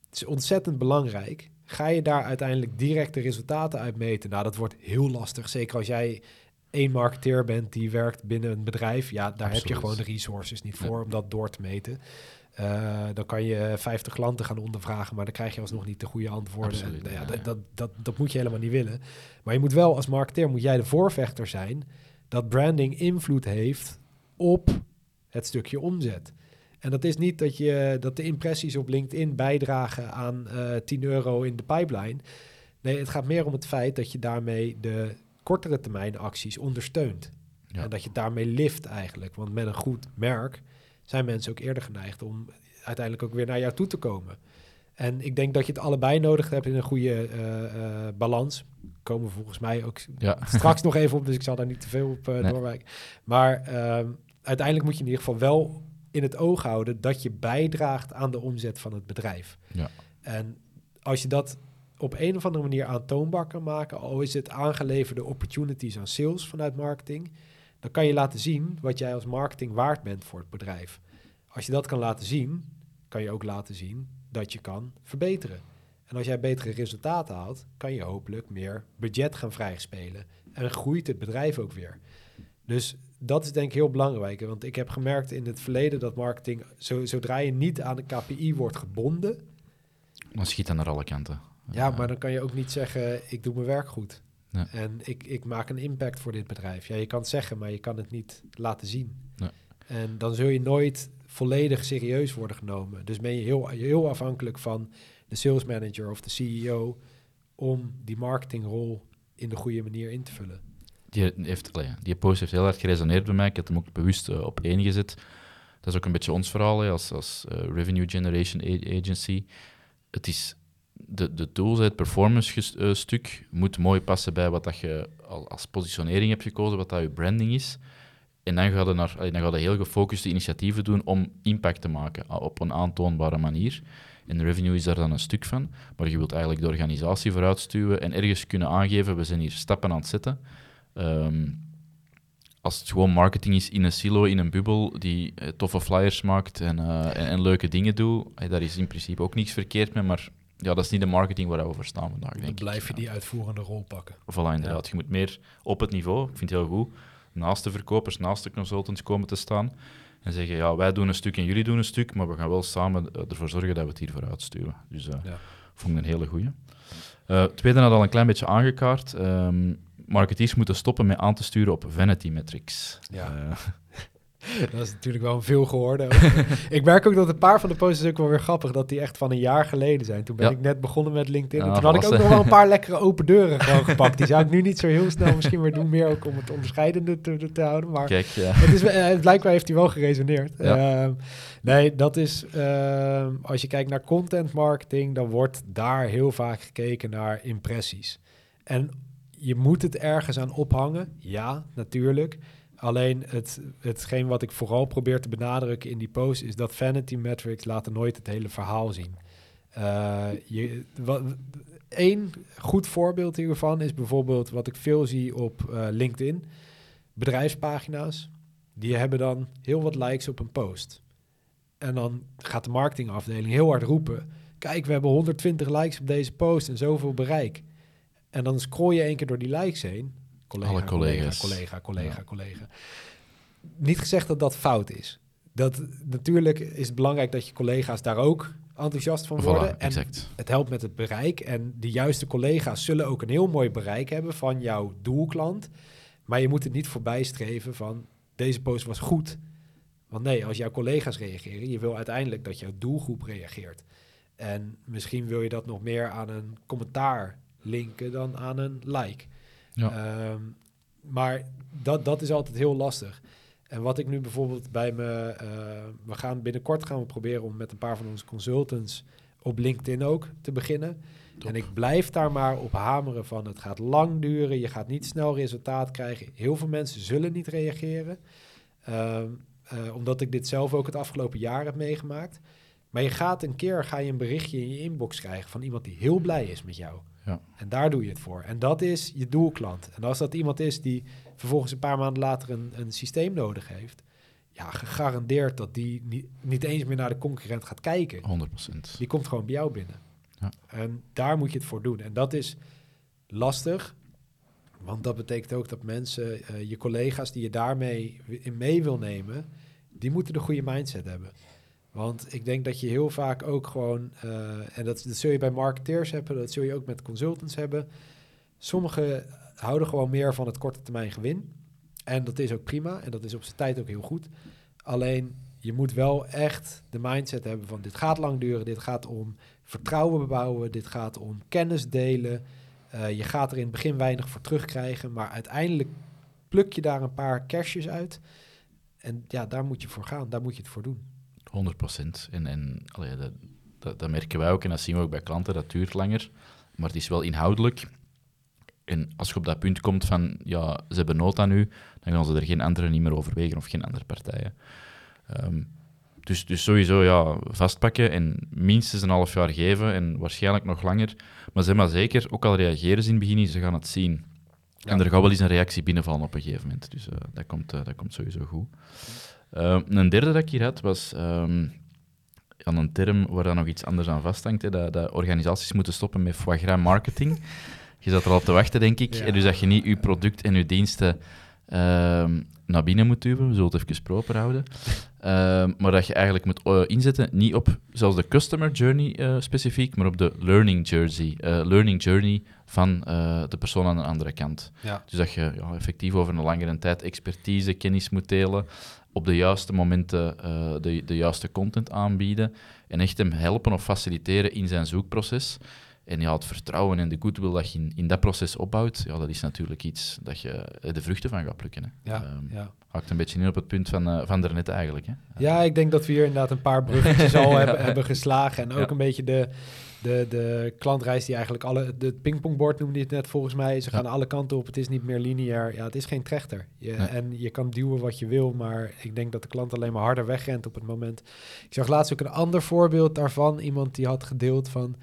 het is ontzettend belangrijk Ga je daar uiteindelijk direct de resultaten uit meten? Nou, dat wordt heel lastig. Zeker als jij één marketeer bent die werkt binnen een bedrijf. Ja, daar heb je gewoon de resources niet voor om dat door te meten. Uh, dan kan je 50 klanten gaan ondervragen, maar dan krijg je alsnog niet de goede antwoorden. en, nou ja, Dat, dat, dat, dat moet je helemaal niet willen. Maar je moet wel als marketeer, moet jij de voorvechter zijn dat branding invloed heeft op het stukje omzet. En dat is niet dat, je, dat de impressies op LinkedIn bijdragen aan uh, eh, 10 euro in de pipeline. Nee, het gaat meer om het feit dat je daarmee de kortere termijn acties ondersteunt. En dat je daarmee lift eigenlijk. Want met een goed merk zijn mensen ook eerder geneigd om uiteindelijk ook weer naar jou toe te komen. En ik denk dat je het allebei nodig hebt in een goede uh, uh, balans. Komen volgens mij ook ja. straks nog even op, dus ik zal daar niet te veel op uh, nee. doorwijken. Maar ehm, uiteindelijk moet je in ieder geval wel in het oog houden dat je bijdraagt aan de omzet van het bedrijf. Ja. En als je dat op een of andere manier aantoonbaar kan maken, al is het aangeleverde opportunities aan sales vanuit marketing, dan kan je laten zien wat jij als marketing waard bent voor het bedrijf. Als je dat kan laten zien, kan je ook laten zien dat je kan verbeteren. En als jij betere resultaten haalt, kan je hopelijk meer budget gaan vrijspelen. En groeit het bedrijf ook weer. Dus dat is denk ik heel belangrijk. Want ik heb gemerkt in het verleden dat marketing, zodra je niet aan de KPI wordt gebonden. Dan schiet dan naar alle kanten. Ja, maar dan kan je ook niet zeggen: ik doe mijn werk goed. En ik, ik maak een impact voor dit bedrijf. Ja, je kan het zeggen, maar je kan het niet laten zien. En dan zul je nooit volledig serieus worden genomen. Dus ben je heel, heel afhankelijk van de sales manager of de CEO om die marketingrol in de goede manier in te vullen. Die, heeft, die post heeft heel hard geresoneerd bij mij. Ik heb hem ook bewust uh, op één gezet. Dat is ook een beetje ons verhaal als, als uh, Revenue Generation Agency. Het is de, de tools, het performance stuk, moet mooi passen bij wat dat je als positionering hebt gekozen, wat dat je branding is. En dan ga je, naar, dan ga je heel gefocuste initiatieven doen om impact te maken op een aantoonbare manier. En revenue is daar dan een stuk van. Maar je wilt eigenlijk de organisatie vooruitstuwen en ergens kunnen aangeven, we zijn hier stappen aan het zetten. Ehm, als het gewoon marketing is in een silo, in een bubbel, die eh, toffe flyers maakt en, uh, en, leuke dingen doet, eh, daar is in principe ook niks verkeerd mee, maar ja, dat is niet de marketing waar we voor staan vandaag, denk Dan blijf je die uitvoerende rol pakken. Voilà, inderdaad. Je moet meer op het niveau, ik vind het heel goed, naast de verkopers, naast de consultants komen te staan en zeggen, ja, wij doen een stuk en jullie doen een stuk, maar we gaan wel samen ervoor zorgen dat we het hier vooruit stuwen. Dus uh, ja. vond ik een hele goeie. Uh, tweede had al een klein beetje aangekaart. Um, marketeers moeten stoppen met aan te sturen op vanity metrics. Ja. Uh, dat is natuurlijk wel veel gehoorde. ik merk ook dat een paar van de posts ook wel weer grappig, dat die echt van een jaar geleden zijn. Toen ben ik net begonnen met LinkedIn. en toen had ik ook nog wel een paar lekkere open deuren gewoon gepakt. Die zou ik nu niet zo heel snel misschien weer doen, meer ook om het onderscheidende te, te houden. Maar Kijk, ja. het, is, uh, blijkbaar heeft hij wel geresoneerd. Uh, nee, dat is, uh, als je kijkt naar content marketing, dan wordt daar heel vaak gekeken naar impressies. En je moet het ergens aan ophangen, ja, natuurlijk. Alleen het, hetgeen wat ik vooral probeer te benadrukken in die post is dat vanity metrics laten nooit het hele verhaal zien. Uh, je, goed voorbeeld hiervan is bijvoorbeeld wat ik veel zie op uh, LinkedIn. Bedrijfspagina's, die hebben dan heel wat likes op een post. En dan gaat de marketingafdeling heel hard roepen: Kijk, we hebben 120 likes op deze post en zoveel bereik. En dan scroll je één keer door die likes heen. Collega, Alle collega's. Collega, collega, collega, Niet gezegd dat dat fout is. Dat, natuurlijk is het belangrijk dat je collega's daar ook enthousiast van worden. en het helpt met het bereik. En de juiste collega's zullen ook een heel mooi bereik hebben van jouw doelklant. Maar je moet het niet voorbij streven van deze post was goed. Want nee, als jouw collega's reageren, je wil uiteindelijk dat jouw doelgroep reageert. En misschien wil je dat nog meer aan een commentaar linken dan aan een like. Ja. Ehm, maar dat, dat is altijd heel lastig. En wat ik nu bijvoorbeeld bij me... Uh, we gaan binnenkort gaan we proberen om met een paar van onze consultants op LinkedIn ook te beginnen. En ik blijf daar maar op hameren van het gaat lang duren, je gaat niet snel resultaat krijgen. Heel veel mensen zullen niet reageren. Ehm, eh, omdat ik dit zelf ook het afgelopen jaar heb meegemaakt. Maar je gaat een keer ga je een berichtje in je inbox krijgen van iemand die heel blij is met jou. Ja. En daar doe je het voor. En dat is je doelklant. En als dat iemand is die vervolgens een paar maanden later een, een systeem nodig heeft, ja, gegarandeerd dat die niet, niet eens meer naar de concurrent gaat kijken. 100%. Die komt gewoon bij jou binnen. Ja. En daar moet je het voor doen. En dat is lastig, want dat betekent ook dat mensen, uh, je collega's die je daarmee in mee wil nemen, die moeten de goede mindset hebben. Want ik denk dat je heel vaak ook gewoon, uh, en dat, dat zul je bij marketeers hebben, dat zul je ook met consultants hebben. Sommigen houden gewoon meer van het korte termijn gewin. En dat is ook prima en dat is op zijn tijd ook heel goed. Alleen je moet wel echt de mindset hebben van dit gaat lang duren, dit gaat om vertrouwen bouwen, dit gaat om kennis delen. Uh, je gaat er in het begin weinig voor terugkrijgen, maar uiteindelijk pluk je daar een paar kerstjes uit. En ja, daar moet je voor gaan, daar moet je het voor doen. 100 procent. En, en allee, dat, dat, dat, merken wij ook en dat zien we ook bij klanten, dat duurt langer. Maar het is wel inhoudelijk. En als je op dat punt komt van, ja, ze hebben nood aan u, dan gaan ze er geen andere niet meer overwegen of geen andere partijen. Um, dus, dus sowieso ja, vastpakken en minstens een half jaar geven en waarschijnlijk nog langer. Maar zeg maar zeker, ook al reageren ze in het begin, ze gaan het zien. En er gaat wel eens een reactie binnenvallen op een gegeven moment. Dus uh, dat, komt, uh, dat komt sowieso goed. Uh, een derde dat ik hier had was um, een term waar dan nog iets anders aan vasthangt. Hè, dat, dat organisaties moeten stoppen met foie gras marketing. Je zat er al op te wachten, denk ik. Ja. En dus dat je niet je product en je diensten ehm, naar binnen moet duwen. We zullen het even proper houden. Ehm, maar dat je eigenlijk moet uh, inzetten, niet op zoals de customer journey uh, specifiek, maar op de learning jersey, uh, learning journey van de persoon aan de andere kant. Ja. Dus dat je ja, effectief over een langere tijd expertise, kennis moet delen, op de juiste momenten de, de juiste content aanbieden en echt hem helpen of faciliteren in zijn zoekproces. En ja, het vertrouwen en de goodwill dat je in, in dat proces opbouwt, ja, dat is natuurlijk iets dat je de vruchten van gaat plukken. Hè. Ja, um, ja. Haakt een beetje in op het punt van, uh, van daarnet eigenlijk. Hè. Ja, ik denk dat we hier inderdaad een paar bruggetjes al hebben, hebben geslagen. En ook ja. een beetje de, de, de klantreis die eigenlijk alle... De pingpongbord noemde je het net volgens mij. Ze gaan alle kanten op. Het is niet meer lineair. Ja, het is geen trechter. Je, nee. En je kan duwen wat je wil, maar ik denk dat de klant alleen maar harder wegrent op het moment. Ik zag laatst ook een ander voorbeeld daarvan. Iemand die had gedeeld van...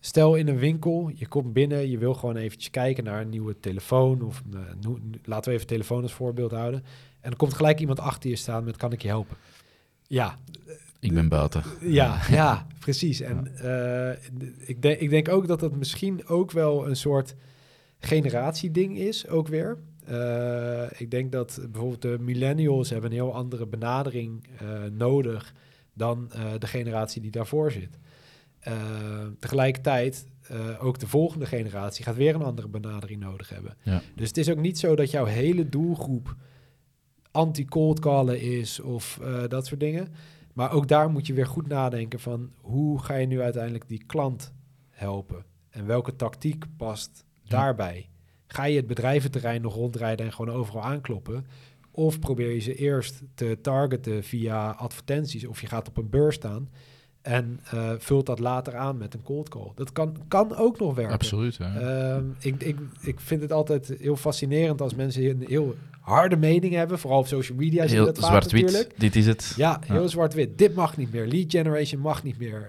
Stel in een winkel, je komt binnen, je wil gewoon eventjes kijken naar een nieuwe telefoon. Of uh, laten we even telefoon als voorbeeld houden. En dan komt gelijk iemand achter je staan met kan ik je helpen? Ja. Ik ben buiten. Ja, ja precies. En uh, ik, denk, ik denk ook dat dat misschien ook wel een soort generatieding is, ook weer. Uh, ik denk dat bijvoorbeeld de millennials hebben een heel andere benadering nodig dan de generatie die daarvoor zit. Uh, tegelijkertijd, uh, ook de volgende generatie gaat weer een andere benadering nodig hebben. Ja. Dus het is ook niet zo dat jouw hele doelgroep anti-cold callen is of uh, dat soort dingen. Maar ook daar moet je weer goed nadenken van hoe ga je nu uiteindelijk die klant helpen? En welke tactiek past ja. daarbij? Ga je het bedrijventerrein nog rondrijden en gewoon overal aankloppen? Of probeer je ze eerst te targeten via advertenties of je gaat op een beurs staan en uh, vult dat later aan met een cold call. Dat kan, kan ook nog werken. Absoluut. Ja. Uh, ik, ik, ik vind het altijd heel fascinerend als mensen een heel harde mening hebben. Vooral op social media. Heel zwart-wit. Dit is het. Ja, heel ja. zwart-wit. Dit mag niet meer. Lead generation mag niet meer.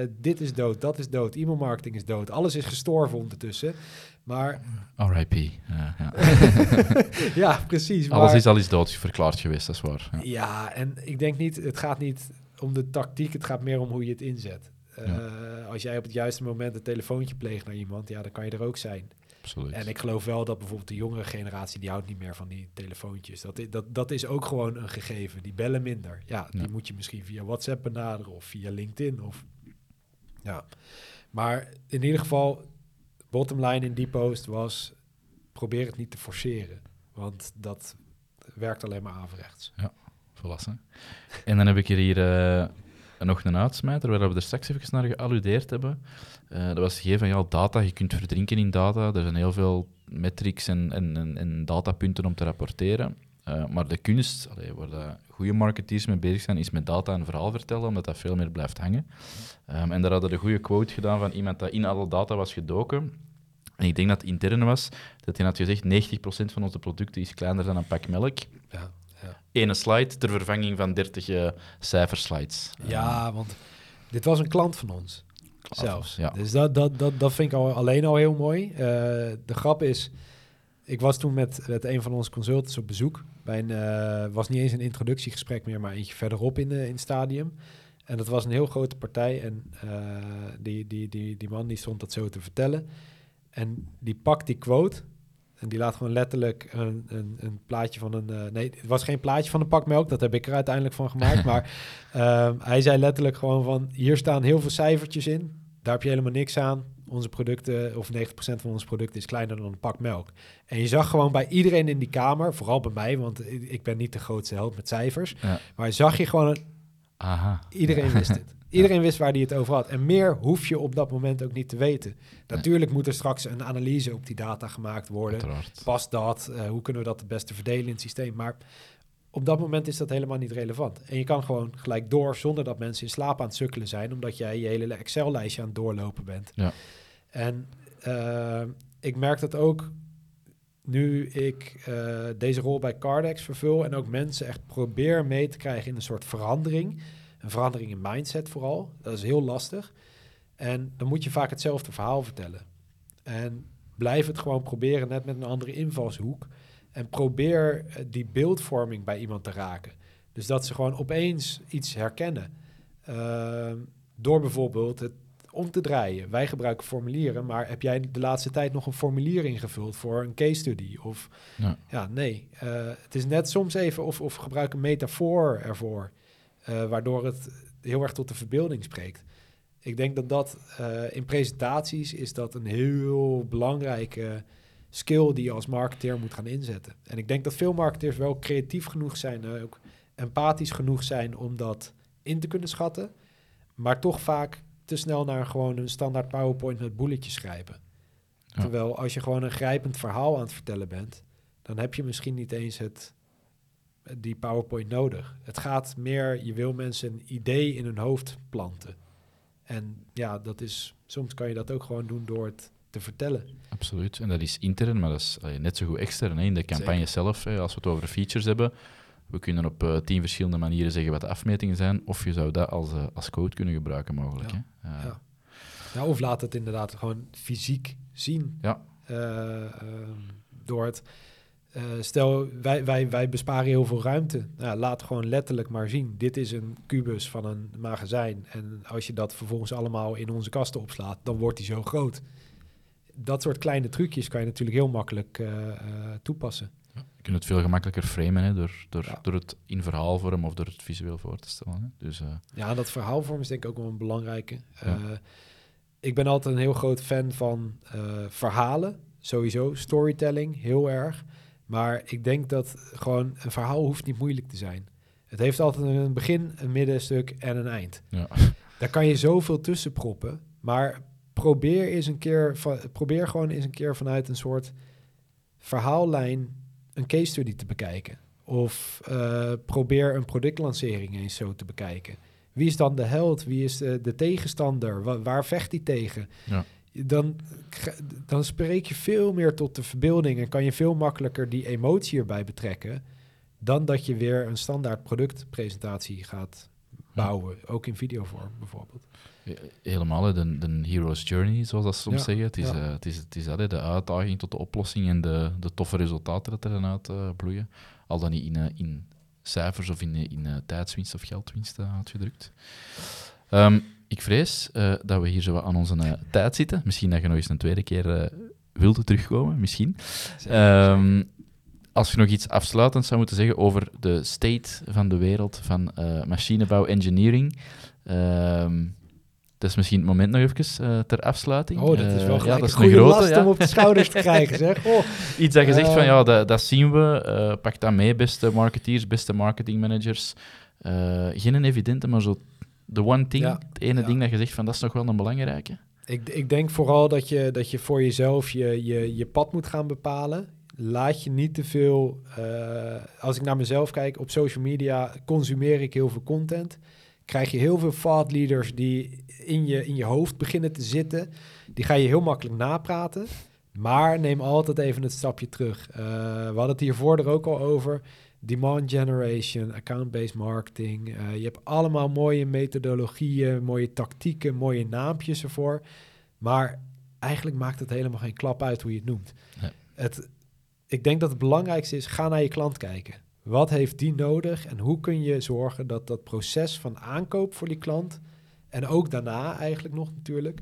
Uh, dit is dood. Dat is dood. E-mail marketing is dood. Alles is gestorven ondertussen. Maar... R.I.P. ja. ja, precies. Maar... Alles is al eens dood verklaard geweest, dat is waar. Ja. ja, en ik denk niet... Het gaat niet om de tactiek, het gaat meer om hoe je het inzet. Uh, ja. Als jij op het juiste moment een telefoontje pleegt naar iemand, ja, dan kan je er ook zijn. Absoluut. En ik geloof wel dat bijvoorbeeld de jongere generatie, die houdt niet meer van die telefoontjes. Dat, dat, dat is ook gewoon een gegeven. Die bellen minder. Ja, die ja. moet je misschien via WhatsApp benaderen of via LinkedIn. Of, ja. Maar in ieder geval, bottom line in die post was, probeer het niet te forceren. Want dat werkt alleen maar averechts. Ja En dan heb ik hier uh, nog een uitsmijter, waar we er straks even naar gealludeerd hebben. Uh, dat was gegeven van ja, data, je kunt verdrinken in data. Er zijn heel veel metrics en, en, en, en datapunten om te rapporteren. Uh, maar de kunst, allee, waar de goede marketeers mee bezig zijn, is met data een verhaal vertellen, omdat dat veel meer blijft hangen. Um, en daar hadden de goede quote gedaan van iemand dat in alle data was gedoken. En ik denk dat het interne was, dat hij had gezegd, 90% van onze producten is kleiner dan een pak melk. Ja ene slide ter vervanging van 30 uh, cijferslides. Ja, want dit was een klant van ons. Zelfs. Ja. Dus dat, dat, dat, dat vind ik al, alleen al heel mooi. Uh, de grap is, ik was toen met, met een van onze consultants op bezoek. Bij een, uh, was niet eens een introductiegesprek meer, maar eentje verderop in, de, in het stadium. En dat was een heel grote partij. En die, die, die, die man die stond dat zo te vertellen. En die pakt die quote en die laat gewoon letterlijk een, een, een plaatje van een... Uh, nee, het was geen plaatje van een pak melk. Dat heb ik er uiteindelijk van gemaakt. maar uh, hij zei letterlijk gewoon van... Hier staan heel veel cijfertjes in. Daar heb je helemaal niks aan. Onze producten, of 90% van onze producten is kleiner dan een pak melk. En je zag gewoon bij iedereen in die kamer... Vooral bij mij, want ik ben niet de grootste held met cijfers. Ja. Maar zag je gewoon... Een, Aha. Iedereen wist het. Iedereen wist waar hij het over had. En meer hoef je op dat moment ook niet te weten. Natuurlijk moet er straks een analyse op die data gemaakt worden. Uiteraard. Past dat? Uh, hoe kunnen we dat het beste verdelen in het systeem? Maar op dat moment is dat helemaal niet relevant. En je kan gewoon gelijk door zonder dat mensen in slaap aan het sukkelen zijn, omdat jij je hele Excel-lijstje aan het doorlopen bent. Ja. En uh, ik merk dat ook nu ik uh, deze rol bij Cardex vervul en ook mensen echt probeer mee te krijgen in een soort verandering. Een verandering in mindset vooral. Dat is heel lastig. En dan moet je vaak hetzelfde verhaal vertellen. En blijf het gewoon proberen, net met een andere invalshoek. En probeer eh, die beeldvorming bij iemand te raken. Dus dat ze gewoon opeens iets herkennen. Uh, door bijvoorbeeld het om te draaien. Wij gebruiken formulieren, maar heb jij de laatste tijd nog een formulier ingevuld voor een case study? Of ja, ja nee. Uh, het is net soms even of, of gebruik een metafoor ervoor, uh, waardoor het heel erg tot de verbeelding spreekt. Ik denk dat dat uh, in presentaties is dat een heel belangrijke skill die je als marketeer moet gaan inzetten. En ik denk dat veel marketeers wel creatief genoeg zijn, ook empathisch genoeg zijn om dat in te kunnen schatten, maar toch vaak te snel naar gewoon een standaard PowerPoint met bulletjes schrijven. Terwijl als je gewoon een grijpend verhaal aan het vertellen bent, dan heb je misschien niet eens het, die PowerPoint nodig. Het gaat meer, je wil mensen een idee in hun hoofd planten. En ja, dat is, soms kan je dat ook gewoon doen door het te vertellen. Absoluut. En dat is intern, maar dat is net zo goed extern. Hè. In de campagne zelf, hè, als we het over features hebben, we kunnen op uh, tien verschillende manieren zeggen wat de afmetingen zijn, of je zou dat als, uh, als code kunnen gebruiken mogelijk. Ja. Hè? Uh, ja. ja. of laat het inderdaad gewoon fysiek zien. Ja. Ehm, door het, stel, wij, wij, wij besparen heel veel ruimte. Nou, laat gewoon letterlijk maar zien. Dit is een kubus van een magazijn. En als je dat vervolgens allemaal in onze kasten opslaat, dan wordt die zo groot. Dat soort kleine trucjes kan je natuurlijk heel makkelijk toepassen. Je kunt het veel gemakkelijker framen hè, door, door, door het in verhaalvorm of door het visueel voor te stellen. Hè. Dus. Ja, dat verhaalvorm is denk ik ook wel een belangrijke. Ja. Ik ben altijd een heel groot fan van verhalen, sowieso. Storytelling, heel erg. Maar ik denk dat gewoon een verhaal hoeft niet moeilijk te zijn. Het heeft altijd een begin, een middenstuk en een eind. Ja. Daar kan je zoveel tussen proppen. Maar probeer eens een keer, probeer gewoon eens een keer vanuit een soort verhaallijn een case study te bekijken. Of uh, probeer een productlancering eens zo te bekijken. Wie is dan de held? Wie is de, de tegenstander? Waar, waar, vecht hij tegen? Ja. Dan, dan spreek je veel meer tot de verbeelding en kan je veel makkelijker die emotie erbij betrekken. Dan dat je weer een standaard productpresentatie gaat bouwen. Ja. Ook in videovorm bijvoorbeeld. Helemaal, de, de hero's journey, zoals dat soms zeggen. Het is, ja. uh, het is, het is dat, de uitdaging tot de oplossing en de, de toffe resultaten dat er dan uit uh, bloeien. Al dan niet in, uh, in cijfers of in, in tijdswinst of geldwinst uitgedrukt. Um, ik vrees dat we hier zo aan onze tijd zitten. Misschien dat je nog eens een tweede keer wilde terugkomen, misschien. Um, als je nog iets afsluitend zou moeten zeggen over de state van de wereld van machinebouw, engineering. Um, dat is misschien het moment nog even uh, ter afsluiting. Oh, dat is wel uh, ja, dat is een grote, last ja. om op de schouders te krijgen, zeg. Oh. Iets dat je zegt van, ja, dat, dat zien we. Uh, pak dat mee, beste marketeers, beste marketingmanagers. geen evidente, maar zo de one thing, ja. het ene ja. ding dat je zegt van, dat is nog wel een belangrijke. Ik, ik denk vooral dat je, dat je voor jezelf je, je, je pad moet gaan bepalen. Laat je niet te veel... als ik naar mezelf kijk, op social media consumeer ik heel veel content krijg je heel veel thought leaders die in je, in je hoofd beginnen te zitten. Die ga je heel makkelijk napraten. Maar neem altijd even het stapje terug. Uh, we hadden het hiervoor er ook al over. Demand generation, account-based marketing. Uh, je hebt allemaal mooie methodologieën, mooie tactieken, mooie naampjes ervoor. Maar eigenlijk maakt het helemaal geen klap uit hoe je het noemt. Nee. Het, ik denk dat het belangrijkste is, ga naar je klant kijken. Wat heeft die nodig en hoe kun je zorgen dat dat proces van aankoop voor die klant en ook daarna eigenlijk nog natuurlijk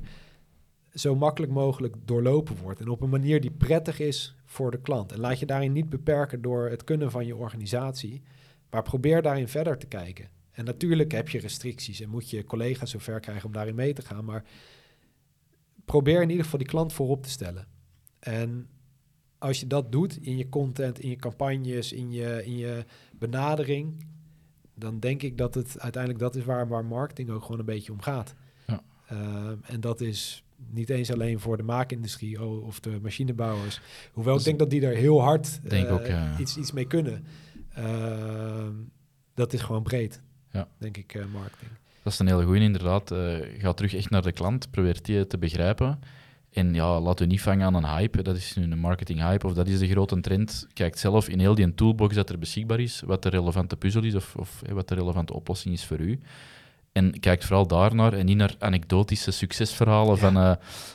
zo makkelijk mogelijk doorlopen wordt en op een manier die prettig is voor de klant. En laat je daarin niet beperken door het kunnen van je organisatie, maar probeer daarin verder te kijken. En natuurlijk heb je restricties en moet je collega's zover krijgen om daarin mee te gaan, maar probeer in ieder geval die klant voorop te stellen. En als je dat doet in je content, in je campagnes, in je, in je benadering, dan denk ik dat het uiteindelijk dat is waar, waar marketing ook gewoon een beetje om gaat. Ja. Uh, en dat is niet eens alleen voor de maakindustrie of de machinebouwers. Hoewel dus ik denk dat die daar heel hard uh, ook, ja. iets, iets mee kunnen. Uh, dat is gewoon breed, ja. denk ik, eh, marketing. Dat is een hele goede inderdaad. ga terug echt naar de klant, probeer die te begrijpen. En ja, laat u niet vangen aan een hype. Dat is nu een marketing hype of dat is de grote trend. Kijk zelf in heel die toolbox dat er beschikbaar is, wat de relevante puzzel is of, of wat de relevante oplossing is voor u. En kijkt vooral daarnaar en niet naar anekdotische succesverhalen van, uh,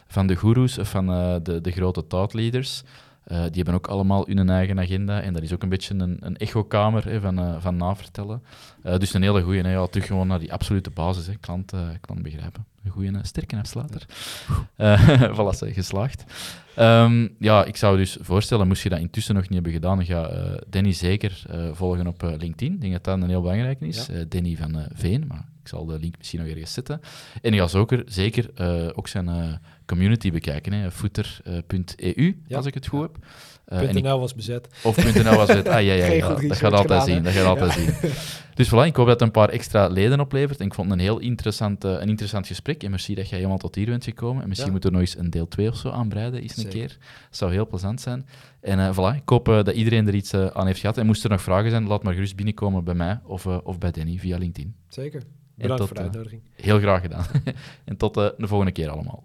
van de goeroes of van uh, de, de grote thoughtleaders. Uh, die hebben ook allemaal hun eigen agenda en dat is ook een beetje een, een echokamer hè, van, van navertellen. dus een hele goede, ja, terug gewoon naar die absolute basis, hè, klant, klant begrijpen. Een goede, sterke afsluiter. voilà, geslaagd. Um, ja, ik zou dus voorstellen, moest je dat intussen nog niet hebben gedaan, ga Danny zeker volgen op LinkedIn. Ik denk dat dat een heel belangrijk is. Ja. Danny van Veen, maar ik zal de link misschien nog ergens zetten. En je gaat zeker, zeker uh, ook zijn uh, community bekijken, footer.eu, uh, als ik het goed heb. Uh, .nl was bezet. Of .nl was bezet. Ah, ja, ja, ja, dat gaat altijd zien. Dat gaat altijd zien. Dus voilà, ik hoop dat het een paar extra leden oplevert. En ik vond het een heel interessant, een interessant gesprek. En merci dat jij helemaal tot hier bent gekomen. En misschien moeten we nog eens een deel 2 of zo aanbreiden, eens een keer. Dat zou heel plezant zijn. En voilà, ik hoop dat iedereen er iets aan heeft gehad. En moesten er nog vragen zijn, laat maar gerust binnenkomen bij mij of, of bij Danny via LinkedIn. Zeker. Bedankt tot, voor de uitnodiging. heel graag gedaan. en tot de volgende keer allemaal.